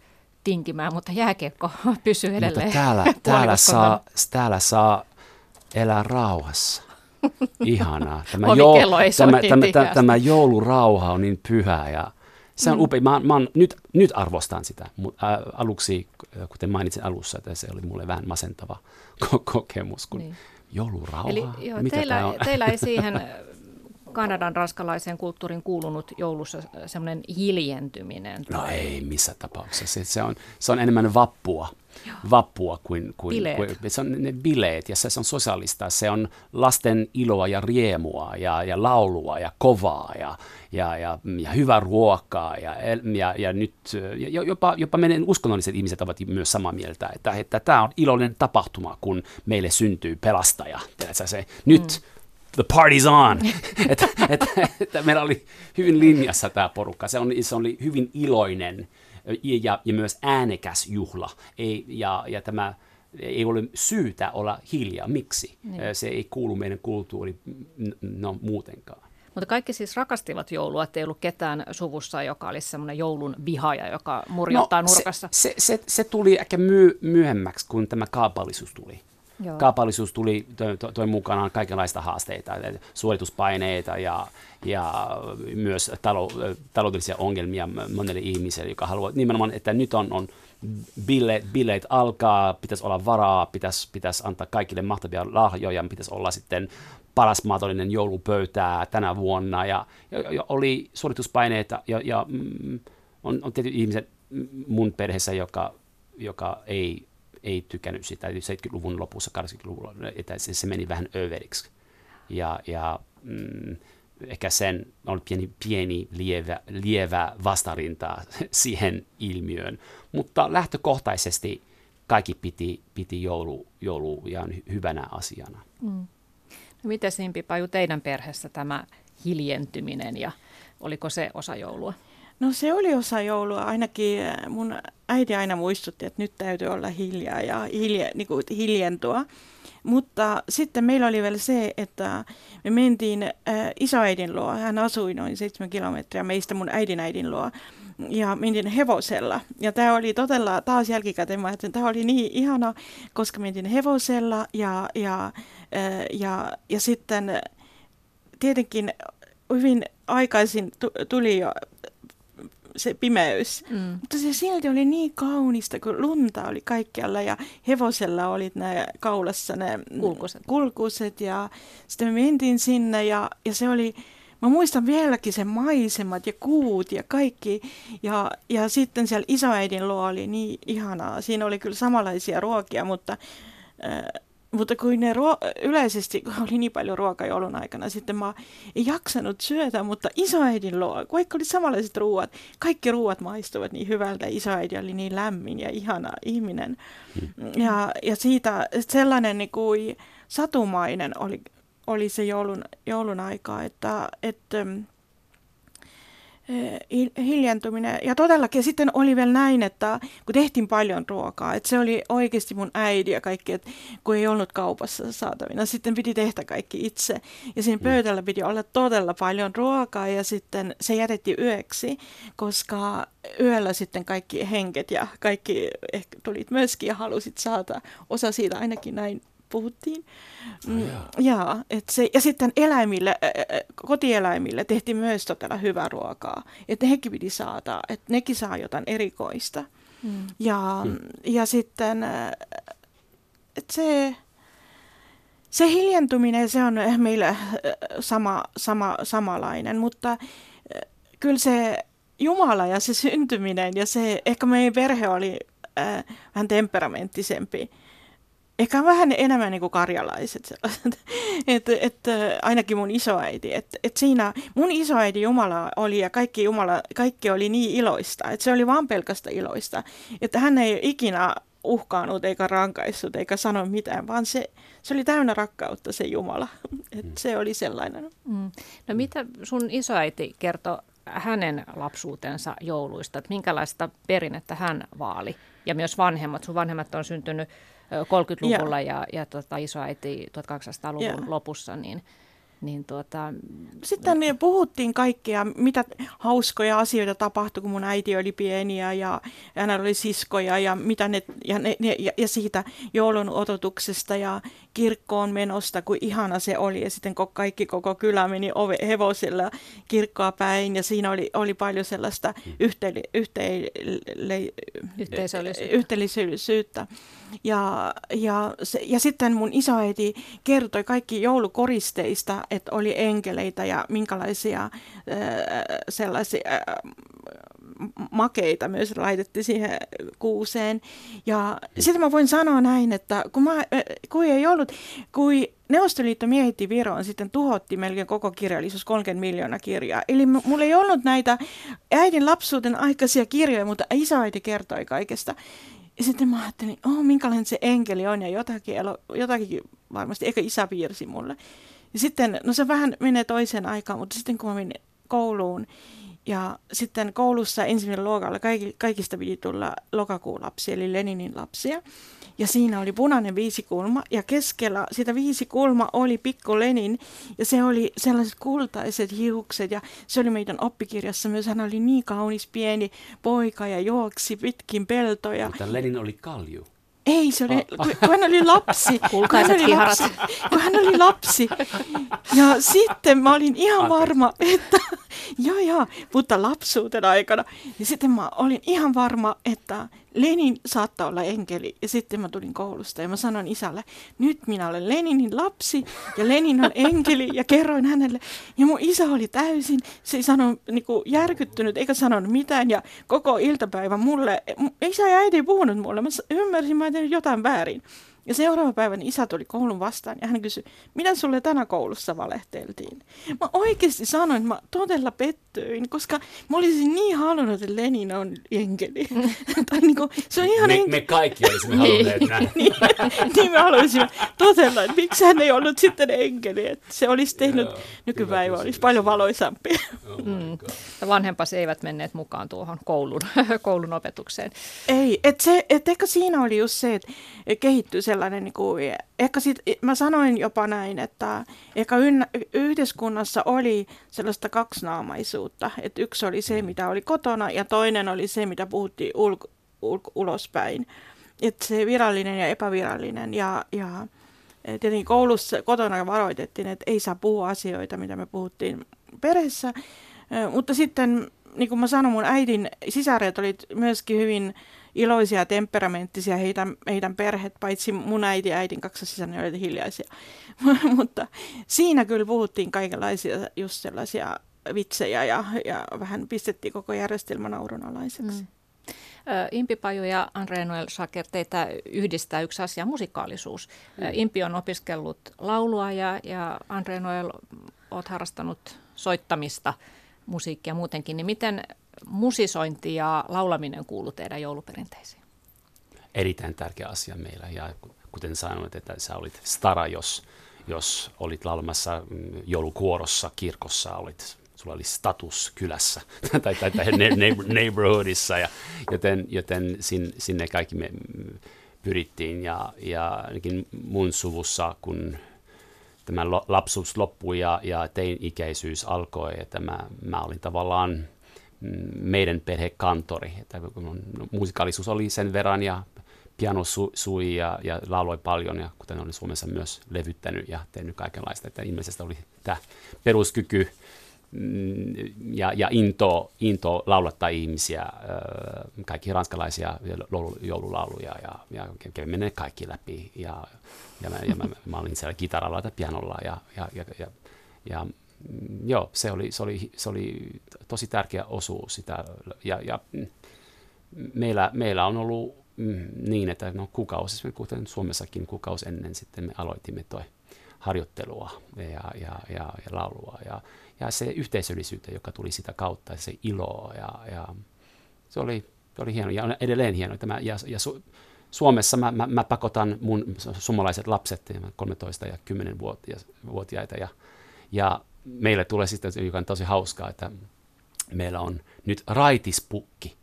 tinkimään, mutta jääkiekko (laughs) pysyy edelleen. Mutta täällä, (laughs) täällä, saa, täällä saa elää rauhassa. (laughs) Ihanaa. Tämä, joul, tämä, tämä, tämä, tämä joulurauha on niin pyhä ja se on mm. upea. Mä, mä nyt, nyt arvostan sitä. Mutta aluksi, kuten mainitsin alussa, että se oli mulle vähän masentava (laughs) kokemus, kun niin. joulurauha. Eli joo, Mitä teillä, on? teillä ei siihen (laughs) Kanadan ranskalaiseen kulttuuriin kuulunut joulussa semmoinen hiljentyminen? No ei missä tapauksessa. Se, se, on, se on enemmän vappua. Joo. Vappua kuin, kuin, bileet. kuin se on ne bileet ja se, se on sosiaalista. Se on lasten iloa ja riemua ja, ja laulua ja kovaa ja, ja, ja, ja hyvää ruokaa. Ja, ja, ja nyt ja jopa, jopa meidän uskonnolliset ihmiset ovat myös samaa mieltä, että, että tämä on iloinen tapahtuma, kun meille syntyy pelastaja. Tiedätkö, se, nyt mm the party's on. (laughs) että, että, että meillä oli hyvin linjassa tämä porukka. Se, on, se oli hyvin iloinen ja, ja myös äänekäs juhla. Ei, ja, ja tämä ei ole syytä olla hiljaa. Miksi? Niin. Se ei kuulu meidän kulttuuriin no, muutenkaan. Mutta kaikki siis rakastivat joulua, että ei ollut ketään suvussa, joka olisi semmoinen joulun vihaja, joka murjottaa no, nurkassa. Se, se, se, se tuli ehkä myö, myöhemmäksi, kun tämä kaapallisuus tuli. Joo. Kaupallisuus tuli, toi, toi mukanaan kaikenlaista haasteita, suorituspaineita ja, ja myös talo, taloudellisia ongelmia monelle ihmiselle, joka haluaa nimenomaan, että nyt on, on bileet, bileet alkaa, pitäisi olla varaa, pitäisi, pitäisi antaa kaikille mahtavia lahjoja, pitäisi olla sitten paras mahdollinen joulupöytää tänä vuonna ja, ja, ja oli suorituspaineita ja, ja mm, on, on tietysti ihmiset mun perheessä, joka, joka ei ei tykännyt sitä 70-luvun lopussa, 80-luvulla, että se, se meni vähän överiksi. Ja, ja mm, ehkä sen on pieni, pieni lievä, lievä vastarinta (laughs) siihen ilmiöön. Mutta lähtökohtaisesti kaikki piti, piti joulu, joulu ihan hyvänä asiana. Mm. No miten Simpi Paju teidän perheessä tämä hiljentyminen ja oliko se osa joulua? No se oli osa joulua. Ainakin äh, mun äiti aina muistutti, että nyt täytyy olla hiljaa ja hilje, niin kuin hiljentua. Mutta sitten meillä oli vielä se, että me mentiin äh, isoäidin luo. Hän asui noin 7 kilometriä meistä mun äidin äidin luo. Ja mentiin hevosella. Ja tämä oli todella, taas jälkikäteen mä että tämä oli niin ihana, koska mentiin hevosella ja, ja, äh, ja, ja sitten tietenkin hyvin aikaisin tuli jo se pimeys. Mm. Mutta se silti oli niin kaunista, kun lunta oli kaikkialla ja hevosella oli nämä kaulassa ne kulkuset, kulkuset ja sitten me mentiin sinne ja, ja se oli, mä muistan vieläkin sen maisemat ja kuut ja kaikki. Ja, ja sitten siellä isoäidin luo oli niin ihanaa. Siinä oli kyllä samanlaisia ruokia, mutta äh, mutta kun ne ruo- yleisesti kun oli niin paljon ruokaa joulun aikana, sitten mä en jaksanut syötä, mutta isoäidin luo, vaikka oli samanlaiset ruoat, kaikki ruoat maistuvat niin hyvältä. Isoäidi oli niin lämmin ja ihana ihminen. Mm. Ja, ja siitä sellainen niin kuin satumainen oli, oli se joulun, joulun aika, että, että Eh, hiljentuminen. Ja todellakin sitten oli vielä näin, että kun tehtiin paljon ruokaa, että se oli oikeasti mun äiti ja kaikki, että kun ei ollut kaupassa saatavina, sitten piti tehdä kaikki itse. Ja siinä mm. pöydällä piti olla todella paljon ruokaa ja sitten se jätettiin yöksi, koska yöllä sitten kaikki henket ja kaikki ehkä tulit myöskin ja halusit saada osa siitä ainakin näin puhuttiin. Mm, oh, ja, et se, ja sitten eläimille, kotieläimille tehtiin myös todella hyvää ruokaa. Että hekin piti saada, että nekin saa jotain erikoista. Mm. Ja, mm. ja sitten että se, se hiljentuminen, se on meillä sama, sama, samanlainen, mutta kyllä se Jumala ja se syntyminen ja se, ehkä meidän perhe oli äh, vähän temperamenttisempi ehkä vähän enemmän niin kuin karjalaiset sellaiset, (laughs) että et, ainakin mun isoäiti, että et siinä mun isoäiti Jumala oli ja kaikki, Jumala, kaikki oli niin iloista, että se oli vaan pelkästä iloista, että hän ei ikinä uhkaanut eikä rankaissut eikä sano mitään, vaan se, se oli täynnä rakkautta se Jumala, (laughs) että mm. se oli sellainen. Mm. No mitä sun isoäiti kertoi hänen lapsuutensa jouluista, että minkälaista perinnettä hän vaali? Ja myös vanhemmat, sun vanhemmat on syntynyt 30-luvulla ja, ja, ja tota, isoäiti 1800-luvun yeah. lopussa, niin niin tuota, Sitten niin puhuttiin kaikkea, mitä hauskoja asioita tapahtui, kun mun äiti oli pieni ja, ja hänellä oli siskoja ja, mitä ne, ja, ne, ja, ja siitä joulun ototuksesta ja kirkkoon menosta, kuin ihana se oli. Ja sitten kaikki koko kylä meni ove, hevosilla kirkkoa päin ja siinä oli, oli paljon sellaista yhteile, yhteisöllisyyttä. yhteisöllisyyttä. Ja, ja, se, ja sitten mun isoäiti kertoi kaikki joulukoristeista, että oli enkeleitä ja minkälaisia äh, sellaisia äh, makeita myös laitettiin siihen kuuseen. Ja sitten mä voin sanoa näin, että kun, mä, kun ei ollut, kun Neuvostoliitto miehitti Viroon, sitten tuhotti melkein koko kirjallisuus, 30 miljoonaa kirjaa. Eli mulla ei ollut näitä äidin lapsuuden aikaisia kirjoja, mutta isoäiti kertoi kaikesta. Ja sitten mä ajattelin, oh, minkälainen se enkeli on ja jotakin, elo, jotakin varmasti, eikä isä piirsi mulle. Ja sitten, no se vähän menee toiseen aikaan, mutta sitten kun mä menin kouluun ja sitten koulussa ensimmäinen luokalla kaikki, kaikista piti tulla lokakuun lapsi, eli Leninin lapsia. Ja siinä oli punainen viisikulma ja keskellä sitä viisikulma oli pikku Lenin ja se oli sellaiset kultaiset hiukset ja se oli meidän oppikirjassa myös. Hän oli niin kaunis pieni poika ja juoksi pitkin peltoja. Mutta Lenin oli kalju. Ei, se oli, kun, kun hän oli lapsi. (laughs) kun hän oli lapsi, kun hän oli lapsi. Ja sitten mä olin ihan varma, että (laughs) joo joo, mutta lapsuuden aikana. Ja sitten mä olin ihan varma, että Lenin saattaa olla enkeli. Ja sitten mä tulin koulusta ja mä sanoin isälle, nyt minä olen Leninin lapsi ja Lenin on enkeli. Ja kerroin hänelle. Ja mun isä oli täysin, se ei sanonut niin kuin järkyttynyt eikä sanonut mitään. Ja koko iltapäivä mulle, isä ja äiti ei puhunut mulle. Mä ymmärsin, mä tehnyt jotain väärin. Ja seuraava päivän isä tuli koulun vastaan ja hän kysyi, mitä sulle tänä koulussa valehteltiin? Mä oikeasti sanoin, että mä todella pettyin, koska mä olisin niin halunnut, että Lenin on enkeli. (laughs) tai niin kuin, se on ihan me, enke- me kaikki olisimme halunneet näin. (laughs) niin, niin me haluaisimme todella, että miksi hän ei ollut sitten enkeli. Että se olisi tehnyt, Joo, nykypäivä olisi paljon valoisampi. Oh Mm. God. Vanhempasi eivät menneet mukaan tuohon koulun, (laughs) koulun opetukseen. Ei, että se, et ehkä siinä oli just se, että kehittyy sellainen, niin kuin, ehkä sit, mä sanoin jopa näin, että ehkä ynnä, yhteiskunnassa oli sellaista kaksinaamaisuutta, että yksi oli se, mitä oli kotona ja toinen oli se, mitä puhuttiin ulk, ulk, ulospäin. Että se virallinen ja epävirallinen ja, ja tietenkin koulussa kotona varoitettiin, että ei saa puhua asioita, mitä me puhuttiin perheessä, Ö, mutta sitten niin kuin mä sanoin, mun äidin sisaret olivat myöskin hyvin iloisia ja temperamenttisia, heidän, heidän perheet, paitsi mun äiti ja äidin kaksosisarni olivat hiljaisia. (laughs) Mutta siinä kyllä puhuttiin kaikenlaisia just sellaisia vitsejä ja, ja vähän pistettiin koko järjestelmä naurunalaiseksi. Mm. Impi Paju ja Andre Noel Saker, teitä yhdistää yksi asia, musikaalisuus. Ö, Impi on opiskellut laulua ja, ja Andre Noel, olet harrastanut soittamista, musiikkia muutenkin. Niin miten musisointi ja laulaminen kuuluu teidän jouluperinteisiin? Erittäin tärkeä asia meillä. Ja kuten sanoit, että sä olit stara, jos, jos olit laulamassa mm, joulukuorossa, kirkossa, olit, sulla oli status kylässä (laughs) tai, tai, tai neigh- neighborhoodissa, ja, joten, joten sin, sinne kaikki me mm, pyrittiin. Ja, ja ainakin mun suvussa, kun tämä lapsuus loppui ja, ja tein-ikäisyys alkoi, että mä, mä olin tavallaan meidän perhekantori, että no, musikaalisuus oli sen verran ja piano su, sui ja, ja lauloi paljon ja kuten olen Suomessa myös levyttänyt ja tehnyt kaikenlaista, että ilmeisesti oli tämä peruskyky mm, ja, ja into, into laulattaa ihmisiä, ö, kaikki ranskalaisia joulu- joululauluja ja, ja ne kaikki läpi ja, ja, mä, ja mä, mä, olin siellä kitaralla tai pianolla ja, ja, ja, ja, ja joo, se oli, se, oli, se oli tosi tärkeä osuus sitä ja, ja mm, meillä, meillä on ollut mm, niin, että no kuukausi, kuten Suomessakin kuukausi ennen sitten me aloitimme toi harjoittelua ja, ja, ja, ja laulua ja, ja se yhteisöllisyyttä, joka tuli sitä kautta, se ilo ja, ja se oli, se oli hieno ja on edelleen hieno. Tämä, ja, ja Su- Suomessa mä, mä, mä pakotan mun suomalaiset lapset, 13 ja 10-vuotiaita ja, ja meille tulee sitten, joka on tosi hauskaa, että meillä on nyt raitispukki,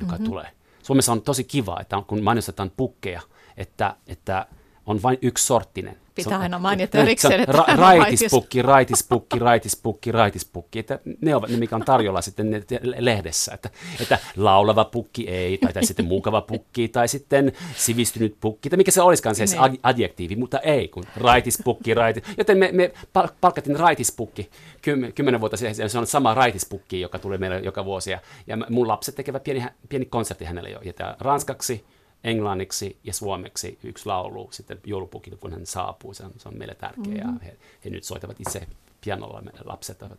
joka mm-hmm. tulee. Suomessa on tosi kiva, että kun mainostetaan pukkeja, että, että on vain yksi sorttinen. Pitää aina mainita erikseen, että ra- raitispukki, raitispukki, raitispukki, raitispukki. Että ne ovat ne, mikä on tarjolla sitten lehdessä. Että, että laulava pukki ei, tai, tai sitten mukava pukki, tai sitten sivistynyt pukki, tai mikä se olisikaan se, Niin. ad- adjektiivi, mutta ei, kun raitispukki, raitis. Joten me, me pal- palkattiin raitispukki kym, kymmenen vuotta sitten, se on sama raitispukki, joka tulee meille joka vuosi. Ja, ja mun lapset tekevät pieni, pieni konsertti hänelle jo, ja ranskaksi, englanniksi ja suomeksi yksi laulu sitten joulupukille, kun hän saapuu. Se on, se on meille tärkeää. Mm-hmm. Ja he, he nyt soitavat itse pianolla, lapset ovat,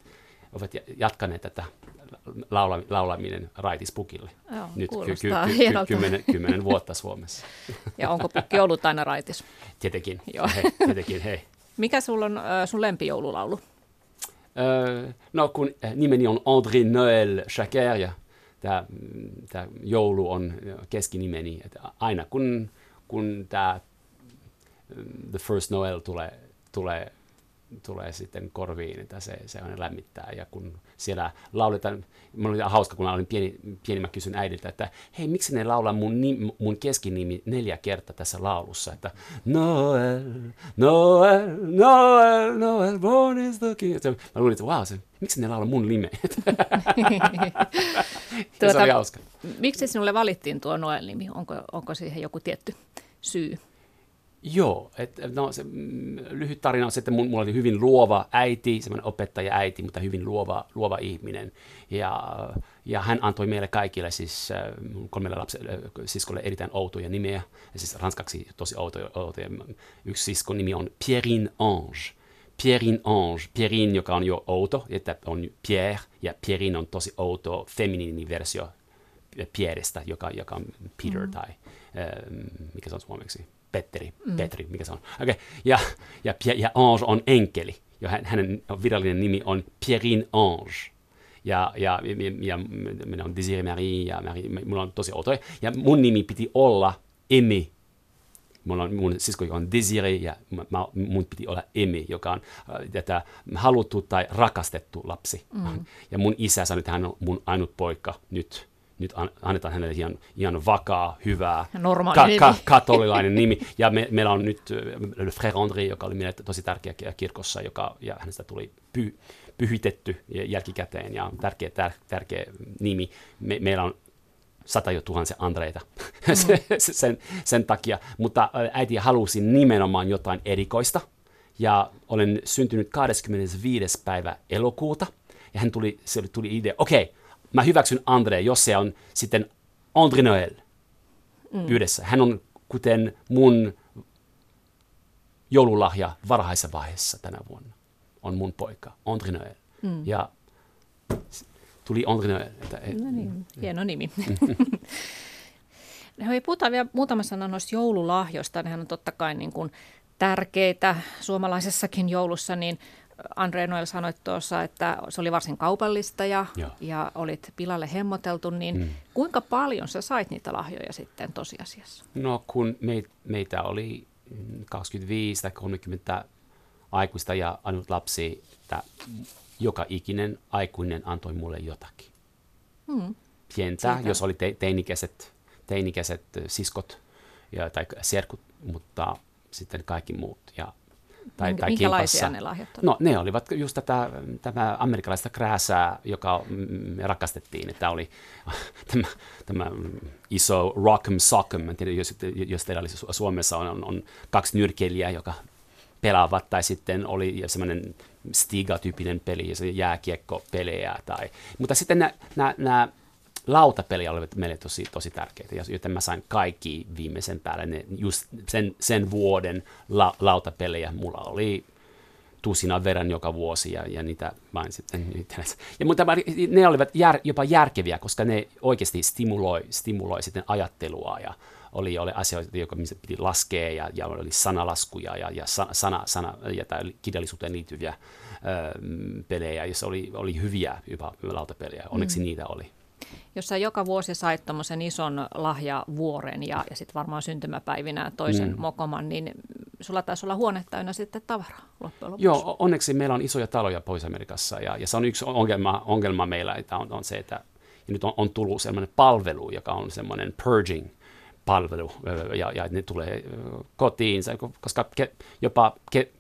ovat jatkaneet tätä laula, laulaminen raitispukille. Joo, nyt ky, ky, ky, kymmenen, kymmenen vuotta Suomessa. (laughs) Ja onko pukki ollut aina raitis? Tietenkin, Joo. Hei, tietenkin hei. (laughs) Mikä sulla on äh, sun lempijoululaulu? Äh, no kun nimeni on André Noël Chaker ja tämä, tämä joulu on keskinimeni. Että aina kun, kun tämä The First Noel tulee, tulee tulee sitten korviin, että se, se on lämmittää. Ja kun siellä lauletaan, minulla oli hauska, kun olin pieni, pieni mä kysyn äidiltä, että hei, miksi ne laulaa mun, nim, mun keskinimi neljä kertaa tässä laulussa, että Noel, Noel, Noel, Noel, born is the king. Mä luulin, että wow, se, miksi ne laulaa mun nime? tuota, (laughs) se oli hauska. Miksi sinulle valittiin tuo Noel-nimi? Onko, onko siihen joku tietty syy? Joo, et, no, se, mm, lyhyt tarina on se, että mulla oli hyvin luova äiti, semmoinen opettaja äiti, mutta hyvin luova, luova ihminen. Ja, ja hän antoi meille kaikille, siis äh, kolmelle lapselle, äh, siskolle erittäin outoja nimiä, ja siis ranskaksi tosi outoja. outoja. Yksi siskon nimi on Pierin Ange. Pierin Ange, Pierin, joka on jo outo, että on Pierre, ja Pierin on tosi outo feminiini versio Pierrestä, joka, joka on Peter mm. tai äh, mikä se on suomeksi? Petteri, mm. Petri, mikä se on. Okay. Ja, ja, ja Ange on enkeli, ja hänen virallinen nimi on Pierin Ange. Ja, ja, ja, ja minä on Desiree Marie, ja Marie, mulla on tosi outoja. Ja mun nimi piti olla Emi. Mulla on mun sisko, joka on Desiree, ja mä, mun piti olla Emi, joka on äh, tätä haluttu tai rakastettu lapsi. Mm. Ja mun isä sanoi, että hän on mun ainut poika nyt nyt annetaan hänelle ihan, ihan vakaa, hyvää, ka- ka- (laughs) katolilainen nimi. Ja me, meillä on nyt Le Frère André, joka oli meille tosi tärkeä kirkossa, joka, ja hänestä tuli py, pyhitetty jälkikäteen, ja tärkeä, tär, tärkeä nimi. Me, meillä on sata jo tuhansia Andreita (laughs) mm. sen, sen takia, mutta äiti halusi nimenomaan jotain erikoista, ja olen syntynyt 25. päivä elokuuta, ja hän tuli, se tuli idea, okei, okay, mä hyväksyn Andre, jos se on sitten André Noël mm. yhdessä. Hän on kuten mun joululahja varhaisessa vaiheessa tänä vuonna. On mun poika, André Noël. Mm. Ja tuli André Noël. Että, et, no niin, hieno nimi. (laughs) Hei, puhutaan vielä muutama sana noista joululahjoista. Nehän on totta kai niin kuin tärkeitä suomalaisessakin joulussa, niin Andre Noel sanoi tuossa, että se oli varsin kaupallista ja, ja olit pilalle hemmoteltu, niin mm. kuinka paljon sä sait niitä lahjoja sitten tosiasiassa? No kun me, meitä oli 25 tai 30 aikuista ja ainut lapsi, että joka ikinen aikuinen antoi mulle jotakin. Mm. Pientä, Siitä. jos oli te, teinikäiset, teinikäiset siskot ja, tai serkut, mutta sitten kaikki muut. Ja tai, Minkä, tai Minkälaisia kimpassa. ne lahjat No ne olivat just tätä, tämä amerikkalaista krääsää, joka me rakastettiin, että oli (laughs) tämä, tämä iso rock'em sock'em, en tiedä, jos, jos teillä oli Suomessa on, on, on kaksi nyrkeilijää, joka pelaavat, tai sitten oli semmoinen Stiga-tyyppinen peli, se jääkiekko-pelejä. Tai, mutta sitten nämä lautapeliä olivat meille tosi, tosi tärkeitä, joten mä sain kaikki viimeisen päälle, ne, just sen, sen vuoden la, lautapelejä mulla oli tusina verran joka vuosi ja, ja niitä vain sitten. Ja, mutta ne olivat jär, jopa järkeviä, koska ne oikeasti stimuloi, stimuloi sitten ajattelua ja oli, oli asioita, jotka piti laskea ja, ja oli sanalaskuja ja, ja sana, sana ja kirjallisuuteen liittyviä ö, pelejä, joissa oli, oli hyviä jopa lautapelejä. Onneksi mm. niitä oli jos sä joka vuosi sait tuommoisen ison lahjavuoren ja, ja sitten varmaan syntymäpäivinä toisen mm. mokoman, niin sulla taisi olla huone täynnä sitten tavaraa loppujen lopuksi. Joo, onneksi meillä on isoja taloja Pohjois-Amerikassa ja, ja se on yksi ongelma, ongelma meillä, että on, on se, että ja nyt on, on tullut sellainen palvelu, joka on semmoinen purging palvelu ja, ja ne tulee kotiin, koska ke, jopa ke,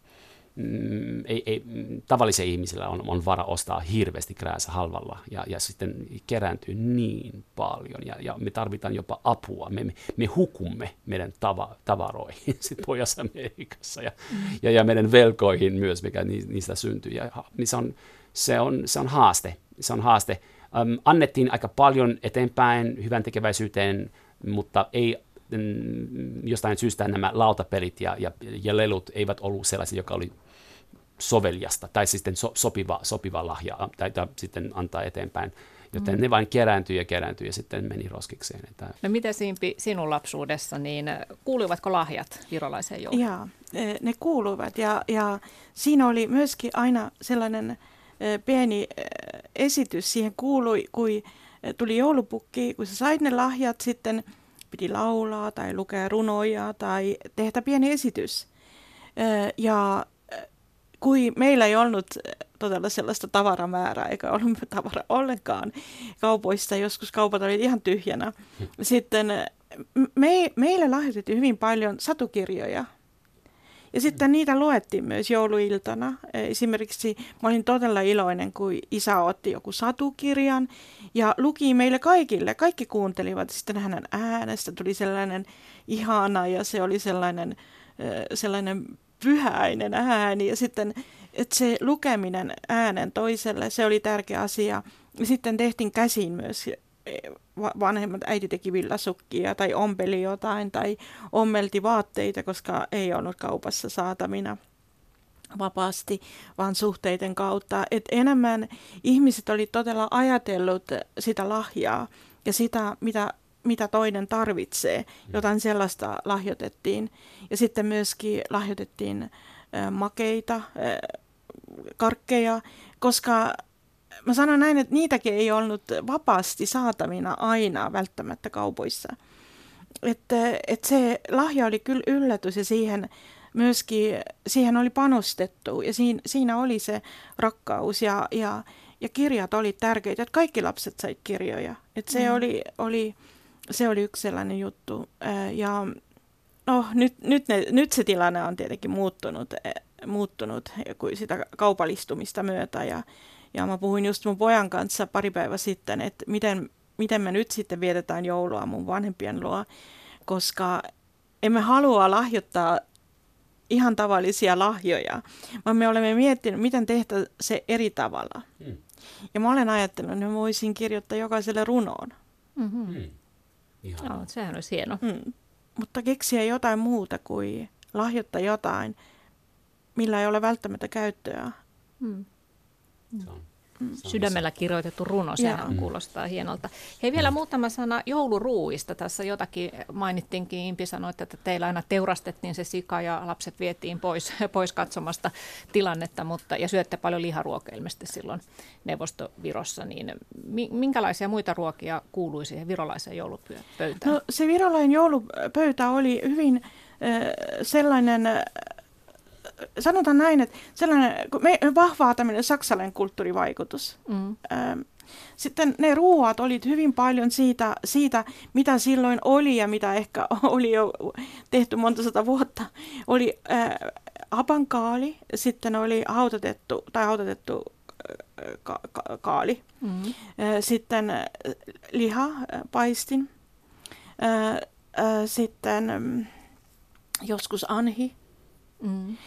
mm, ei, ei, tavallisilla ihmisillä on, on vara ostaa hirveästi krääsä halvalla ja, ja sitten kerääntyy niin paljon ja, ja me tarvitaan jopa apua. Me, me, me hukumme meidän tava, tavaroihin (laughs) Pohjois-Amerikassa ja, mm. ja, ja meidän velkoihin myös, mikä niistä syntyy. Ja, niin se, on, se, on, se on haaste. Se on haaste. Um, annettiin aika paljon eteenpäin hyvän tekeväisyyteen, mutta ei mm, jostain syystä nämä lautapelit ja, ja, ja lelut eivät ollut sellaisia, joka oli soveliasta tai sitten so, sopiva, sopiva lahja tai, tai sitten antaa eteenpäin. Joten mm. ne vain kerääntyi ja kerääntyi ja sitten meni roskikseen. Että... No miten Simpi sinun lapsuudessa, niin kuuluivatko lahjat virolaiseen jouluun? Joo, ne kuuluivat ja, ja siinä oli myöskin aina sellainen pieni esitys siihen kuului, kun tuli joulupukki, kun sä sait ne lahjat, sitten piti laulaa tai lukea runoja tai tehdä pieni esitys. Ja kui meillä ei ollut todella sellaista tavaramäärää, eikä ollut tavara ollenkaan kaupoissa, joskus kaupat olivat ihan tyhjänä. Sitten me, meille lahjoitettiin hyvin paljon satukirjoja, ja sitten niitä luettiin myös jouluiltana. Esimerkiksi mä olin todella iloinen, kun isä otti joku satukirjan ja luki meille kaikille. Kaikki kuuntelivat. Sitten hänen äänestä tuli sellainen ihana ja se oli sellainen, sellainen pyhäinen ääni. Ja sitten että se lukeminen äänen toiselle, se oli tärkeä asia. Sitten tehtiin käsin myös vanhemmat äiti teki villasukkia tai ompeli jotain tai ommelti vaatteita, koska ei ollut kaupassa saatavina vapaasti, vaan suhteiden kautta. Et enemmän ihmiset oli todella ajatellut sitä lahjaa ja sitä, mitä, mitä toinen tarvitsee. Jotain sellaista lahjoitettiin. Ja sitten myöskin lahjoitettiin makeita, karkkeja, koska mä sanon näin, että niitäkin ei ollut vapaasti saatavina aina välttämättä kaupoissa. Että, että se lahja oli kyllä yllätys ja siihen myöskin siihen oli panostettu ja siinä, siinä oli se rakkaus ja, ja, ja kirjat oli tärkeitä, että kaikki lapset sai kirjoja. Että se, mm. oli, oli, se oli yksi sellainen juttu. Ja no, nyt, nyt, ne, nyt se tilanne on tietenkin muuttunut, muuttunut kuin sitä kaupallistumista myötä ja, ja mä puhuin just mun pojan kanssa pari päivää sitten, että miten, miten me nyt sitten vietetään joulua mun vanhempien luo, koska emme halua lahjoittaa ihan tavallisia lahjoja, vaan me olemme miettineet, miten tehdä se eri tavalla. Mm. Ja mä olen ajatellut, että voisin kirjoittaa jokaiselle runoon. Mm-hmm. Mm. No, sehän olisi hieno. Mm. Mutta keksiä jotain muuta kuin lahjoittaa jotain, millä ei ole välttämättä käyttöä. Mm. Se on, mm. Sydämellä kirjoitettu runo, sehän mm. kuulostaa hienolta. Hei vielä mm. muutama sana jouluruuista. Tässä jotakin mainittiinkin, Impi sanoi, että teillä aina teurastettiin se sika ja lapset vietiin pois, (laughs) pois katsomasta tilannetta, mutta, ja syötte paljon liharuokaa ilmeisesti silloin Neuvostovirossa, niin minkälaisia muita ruokia kuului siihen virolaiseen joulupöytään? No se virolainen joulupöytä oli hyvin äh, sellainen sanotaan näin, että sellainen me, vahvaa tämmöinen saksalainen kulttuurivaikutus. Mm. Sitten ne ruoat olivat hyvin paljon siitä, siitä, mitä silloin oli ja mitä ehkä (laughs) oli jo tehty monta sata vuotta. Oli äh, apankaali, sitten oli hautatettu tai hautatettu ka- ka- kaali. Mm. Sitten liha, paistin. Sitten mm, joskus anhi. Mm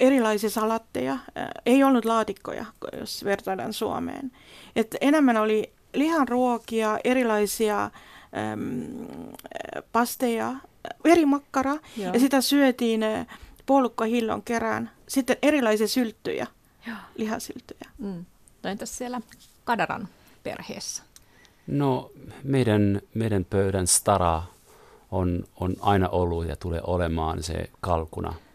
erilaisia salatteja. Ei ollut laatikkoja, jos vertaillaan Suomeen. Et enemmän oli lihanruokia, erilaisia äm, pasteja, verimakkara, Joo. ja sitä syötiin puolukkahillon kerään. Sitten erilaisia sylttyjä, Joo. lihasylttyjä. Mm. No entäs siellä Kadaran perheessä? No meidän, meidän pöydän stara on, on aina ollut ja tulee olemaan se kalkuna –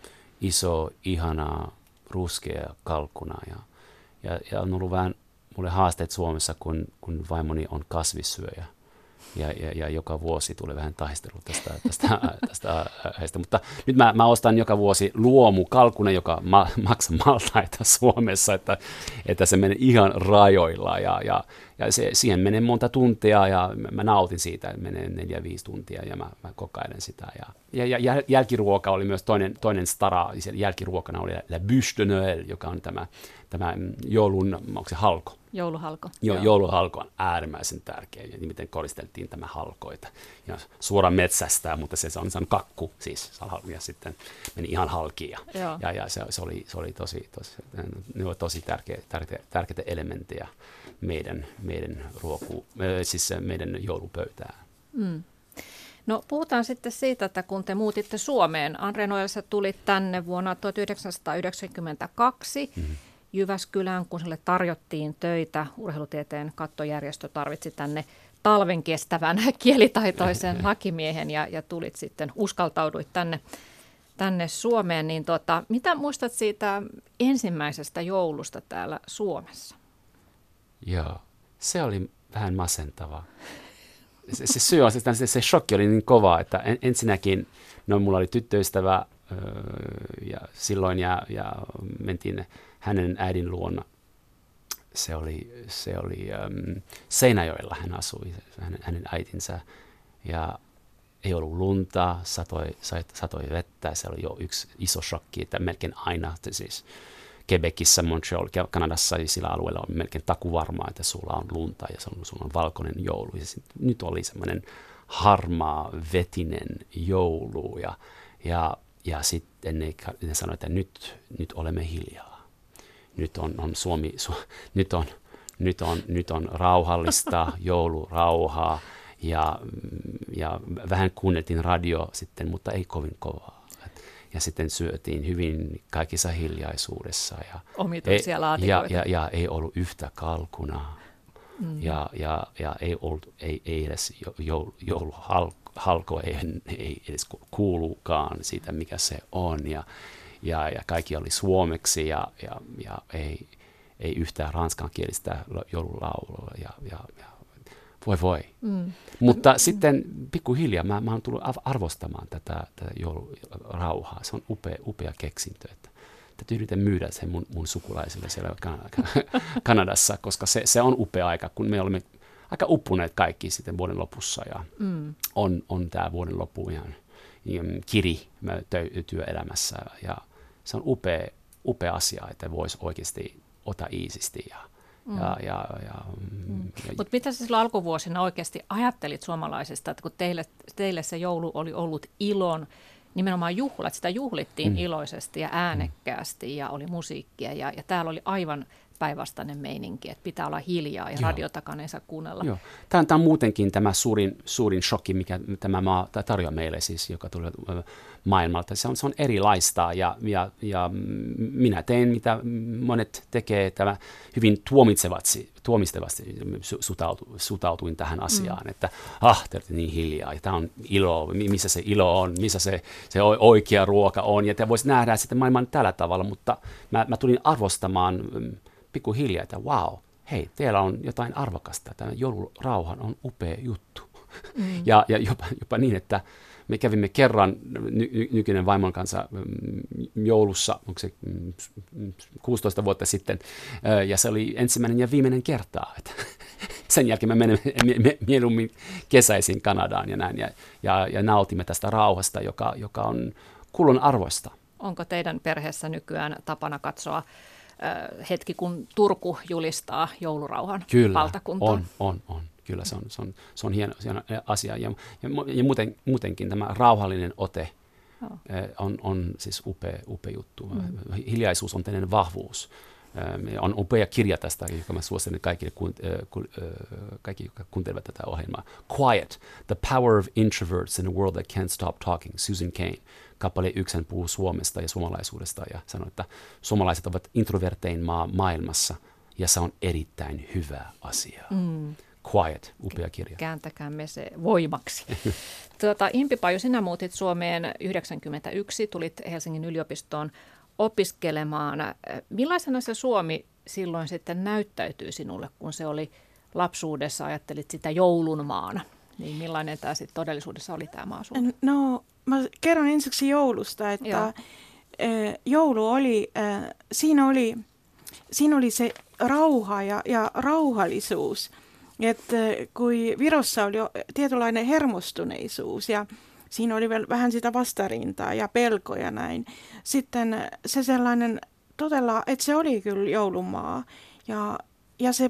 iso, ihana, ruskea kalkkuna. Ja, ja, ja on ollut vähän mulle haasteet Suomessa, kun, kun vaimoni on kasvissyöjä. Ja, ja, ja joka vuosi tulee vähän taistelua tästä, tästä, (laughs) tästä aiheesta. Mutta nyt mä, mä ostan joka vuosi luomu kalkuna, joka ma, maksaa maltaita (laughs) Suomessa, että, että se menee ihan rajoilla. Ja, ja, ja se, siihen menee monta tuntia ja mä nautin siitä, että menee neljä, viisi tuntia ja mä, mä kokailen sitä. Ja, ja, ja jälkiruoka oli myös toinen, toinen stara, jälkiruokana oli La Bûche de Noël, joka on tämä, tämä joulun, onko se halko? Jouluhalko. Jo, Joo. Jouluhalko on äärimmäisen tärkeä, ja miten koristeltiin tämä halkoita. Ja suoraan metsästä, mutta se on, se on kakku, siis, ja sitten meni ihan halkiin. Ja, ja, ja se, se, oli, se oli tosi, tosi, ne oli tosi tärkeä, tärkeä, tärkeitä elementtejä meidän, meidän, ruoku, siis meidän joulupöytään. Mm. No puhutaan sitten siitä, että kun te muutitte Suomeen, Andre Noel, sä tulit tänne vuonna 1992 mm-hmm. Jyväskylään, kun sille tarjottiin töitä. Urheilutieteen kattojärjestö tarvitsi tänne talven kestävän (laughs) kielitaitoisen (laughs) lakimiehen ja, ja tulit sitten, uskaltauduit tänne, tänne Suomeen. Niin tota, mitä muistat siitä ensimmäisestä joulusta täällä Suomessa? Joo, se oli vähän masentava. Se, se syy on, se, se shokki oli niin kova, että en, ensinnäkin, no mulla oli tyttöystävä öö, ja silloin ja, ja mentiin hänen äidin luona. Se oli, se oli um, Seinäjoella hän asui, hänen, hänen äitinsä. Ja ei ollut lunta, satoi, satoi vettä, se oli jo yksi iso shokki, että melkein aina, että siis Quebecissä, Montreal, Kanadassa ja sillä alueella on melkein takuvarmaa, että sulla on lunta ja sulla on valkoinen joulu. Ja sit, nyt oli semmoinen harmaa, vetinen joulu ja, ja, ja sitten ne, ne sanoivat, että nyt, nyt olemme hiljaa. Nyt on, on Suomi, su, (laughs) nyt, on, nyt, on, nyt on rauhallista (laughs) joulurauhaa ja, ja vähän kuunneltiin radio sitten, mutta ei kovin kovaa ja sitten syötiin hyvin kaikissa hiljaisuudessa. Ja Omituisia ei, ja, ja, ja ei ollut yhtä kalkunaa. Mm. Ja, ja, ja ei, ollut, ei, ei edes joul, jouluhalko ei, ei edes kuulukaan siitä, mikä se on. Ja, ja, ja kaikki oli suomeksi ja, ja, ja ei, ei yhtään ranskankielistä joululaulua. Ja, ja, ja voi voi. Mm. Mutta mm. sitten pikkuhiljaa mä, mä oon tullut arvostamaan tätä, tätä joulurauhaa. Se on upea, upea keksintö. Että, että yritän myydä sen mun, mun sukulaisille siellä Kanadassa, koska se, se on upea aika, kun me olemme aika uppuneet kaikki sitten vuoden lopussa. Ja mm. on, on tämä vuoden loppu ihan, kiri työelämässä. Ja se on upea, upea asia, että voisi oikeasti ottaa iisisti ja Mm. Ja, ja, ja, mm. ja, Mutta mitä sä silloin alkuvuosina oikeasti ajattelit suomalaisesta, että kun teille, teille se joulu oli ollut ilon, nimenomaan juhlat, sitä juhlittiin mm. iloisesti ja äänekkäästi ja oli musiikkia ja, ja täällä oli aivan päinvastainen meininki, että pitää olla hiljaa ja radiotakana ei saa kuunnella. Joo. Tämä, on, tämä on muutenkin tämä suurin, suurin shokki, mikä tämä maa tarjoaa meille siis, joka tulee maailmalta. Se on, se on erilaista ja, ja, ja minä teen, mitä monet tekee, tämä hyvin tuomitsevasti, tuomistevasti sutautu, sutautuin tähän asiaan, mm. että ah, te niin hiljaa ja tämä on ilo, missä se ilo on, missä se, se oikea ruoka on ja te voisi nähdä sitten maailman tällä tavalla, mutta mä, mä tulin arvostamaan mm, pikkuhiljaa, että wow, hei, teillä on jotain arvokasta, tämä joulurauhan on upea juttu. Mm. Ja, ja jopa, jopa niin, että me kävimme kerran ny- nykyinen vaimon kanssa mm, joulussa, onko se 16 mm, vuotta sitten, ja se oli ensimmäinen ja viimeinen kertaa. Että (laughs) sen jälkeen me menemme mieluummin kesäisin Kanadaan ja näin, ja, ja, ja nautimme tästä rauhasta, joka, joka on kullon arvoista. Onko teidän perheessä nykyään tapana katsoa hetki, kun Turku julistaa joulurauhan Kyllä, valtakuntaan? on, on, on. Kyllä se on, se on, se on hieno, hieno asia. Ja, ja, ja muuten, muutenkin tämä rauhallinen ote on, on siis upea, upea juttu. Mm. Hiljaisuus on tämmöinen vahvuus. On upea kirja tästä, joka mä suosittelen kaikille, kun, kun, kaikki, jotka kuuntelevat tätä ohjelmaa. Quiet, The Power of Introverts in a World That Can't Stop Talking, Susan Cain. Kappale yksen puhuu Suomesta ja suomalaisuudesta ja sanoo, että suomalaiset ovat introvertein maa maailmassa ja se on erittäin hyvä asia. Mm. Quiet, upea kirja. Kääntäkäämme se voimaksi. (laughs) tuota, Impi Paju, sinä muutit Suomeen 91, tulit Helsingin yliopistoon opiskelemaan. Millaisena se Suomi silloin sitten näyttäytyy sinulle, kun se oli lapsuudessa, ajattelit sitä joulun maana? Niin millainen tämä sitten todellisuudessa oli tämä maa sulle? No, mä kerron ensiksi joulusta, että Joo. joulu oli, siinä oli, siinä oli se rauha ja, ja rauhallisuus – että kun Virossa oli jo tietynlainen hermostuneisuus ja siinä oli vielä vähän sitä vastarintaa ja pelkoja näin. Sitten se sellainen todella, että se oli kyllä joulumaa ja, ja, se,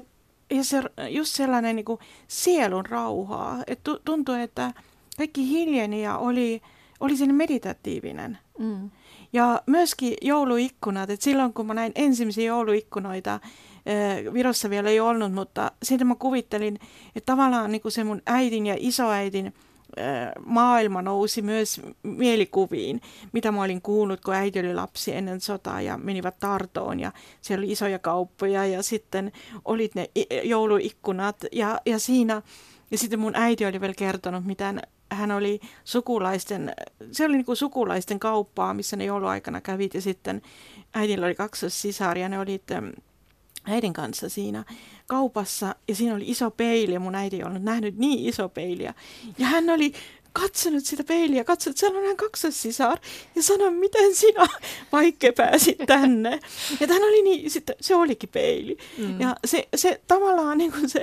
ja se just sellainen niin kuin sielun rauhaa, että tuntui, että kaikki hiljeni ja oli, oli sinne meditatiivinen. Mm. Ja myöskin jouluikkunat, että silloin kun mä näin ensimmäisiä jouluikkunoita, Virossa vielä ei ollut, mutta sitten mä kuvittelin, että tavallaan niin kuin se mun äidin ja isoäidin maailma nousi myös mielikuviin, mitä mä olin kuullut, kun äiti oli lapsi ennen sotaa ja menivät Tartoon ja siellä oli isoja kauppoja ja sitten olit ne jouluikkunat. Ja, ja siinä, ja sitten mun äiti oli vielä kertonut, miten hän oli sukulaisten, se oli niin kuin sukulaisten kauppaa, missä ne jouluaikana kävit ja sitten äidillä oli kaksi sisaria, ne olivat äidin kanssa siinä kaupassa ja siinä oli iso peili ja mun äiti ei ollut nähnyt niin iso peiliä. Ja hän oli katsonut sitä peiliä, katsonut, että siellä on hän kaksosisar ja sanoi, miten sinä (laughs) vaikka pääsit tänne. Ja hän oli niin, sitten se olikin peili. Mm. Ja se, se tavallaan niin kuin se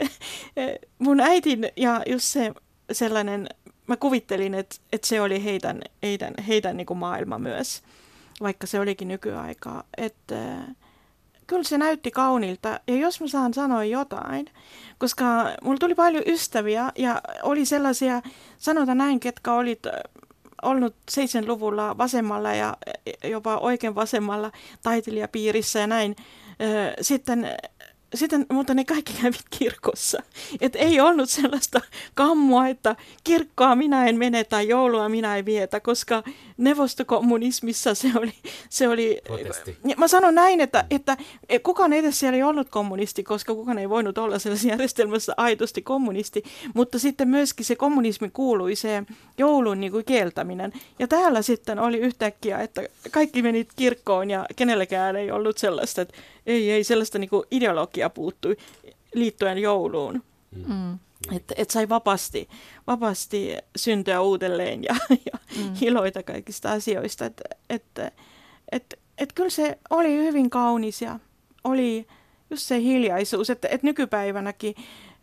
eh, mun äitin ja just se sellainen, mä kuvittelin, että, että se oli heidän, heidän, heidän niin kuin maailma myös, vaikka se olikin nykyaikaa. Että kyllä se näytti kaunilta. Ja jos mä saan sanoa jotain, koska mulla tuli paljon ystäviä ja oli sellaisia, sanotaan näin, ketkä olit ollut 70-luvulla vasemmalla ja jopa oikein vasemmalla taiteilijapiirissä ja näin. Sitten sitten, mutta ne kaikki kävit kirkossa. Et ei ollut sellaista kammua, että kirkkoa minä en mene tai joulua minä en vietä, koska neuvostokommunismissa se oli... Se oli Mä sanon näin, että, että kukaan edes siellä ei ollut kommunisti, koska kukaan ei voinut olla sellaisessa järjestelmässä aidosti kommunisti, mutta sitten myöskin se kommunismi kuului se joulun niin kuin kieltäminen. Ja täällä sitten oli yhtäkkiä, että kaikki menit kirkkoon ja kenellekään ei ollut sellaista, että ei, ei sellaista niin kuin ideologia puuttui liittyen jouluun. Mm. mm. Että et sai vapaasti, vapaasti syntyä uudelleen ja, ja mm. iloita kaikista asioista. Että et, et, et kyllä se oli hyvin kaunis ja oli just se hiljaisuus, että et nykypäivänäkin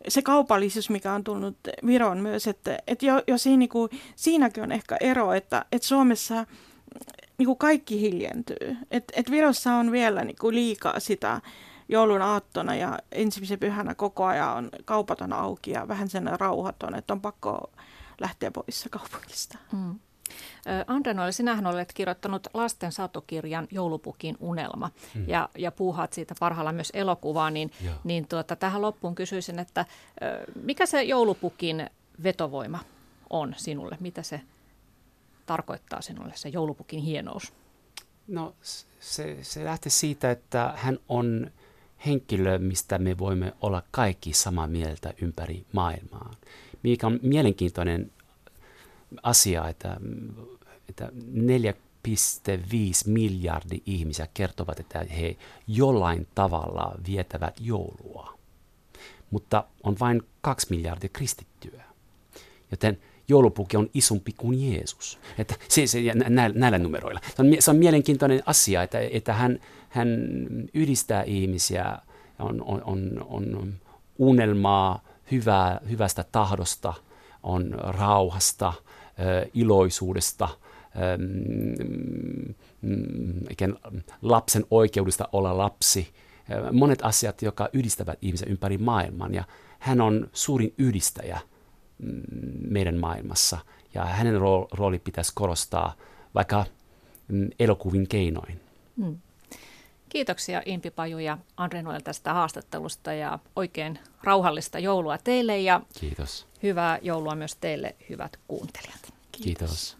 se kaupallisuus, mikä on tullut Viron myös, että et jo, jo siinä, niin kuin, siinäkin on ehkä ero, että et Suomessa niin kuin kaikki hiljentyy. Et, et Virossa on vielä niin kuin liikaa sitä joulun aattona ja ensimmäisen pyhänä koko ajan on kaupaton auki ja vähän sen rauhaton, että on pakko lähteä pois kaupungista. Mm. Andre Noel, sinähän olet kirjoittanut lasten satokirjan Joulupukin unelma mm. ja, ja puuhaat siitä parhaillaan myös elokuvaa, niin, niin tuota, tähän loppuun kysyisin, että mikä se joulupukin vetovoima on sinulle? Mitä se tarkoittaa sinulle se joulupukin hienous? No se, se lähtee siitä, että hän on henkilö, mistä me voimme olla kaikki samaa mieltä ympäri maailmaa. Mikä on mielenkiintoinen asia, että, että 4,5 miljardi ihmisiä kertovat, että he jollain tavalla vietävät joulua. Mutta on vain 2 miljardia kristittyä. Joten joulupuki on isompi kuin Jeesus. Että se, se, näillä, näillä numeroilla. Se on, se on mielenkiintoinen asia, että, että hän, hän yhdistää ihmisiä, on, on, on, on unelmaa hyvää, hyvästä tahdosta, on rauhasta, iloisuudesta, ikään lapsen oikeudesta olla lapsi. Monet asiat, jotka yhdistävät ihmisiä ympäri maailman. Ja hän on suurin yhdistäjä Mm, meidän maailmassa. Ja hänen rooli pitäisi korostaa vaikka mm, elokuvin keinoin. Hmm. Kiitoksia Impi Paju ja Andre Noel tästä haastattelusta ja oikein rauhallista joulua teille ja Kiitos. hyvää joulua myös teille hyvät kuuntelijat. Kiitos. Kiitos.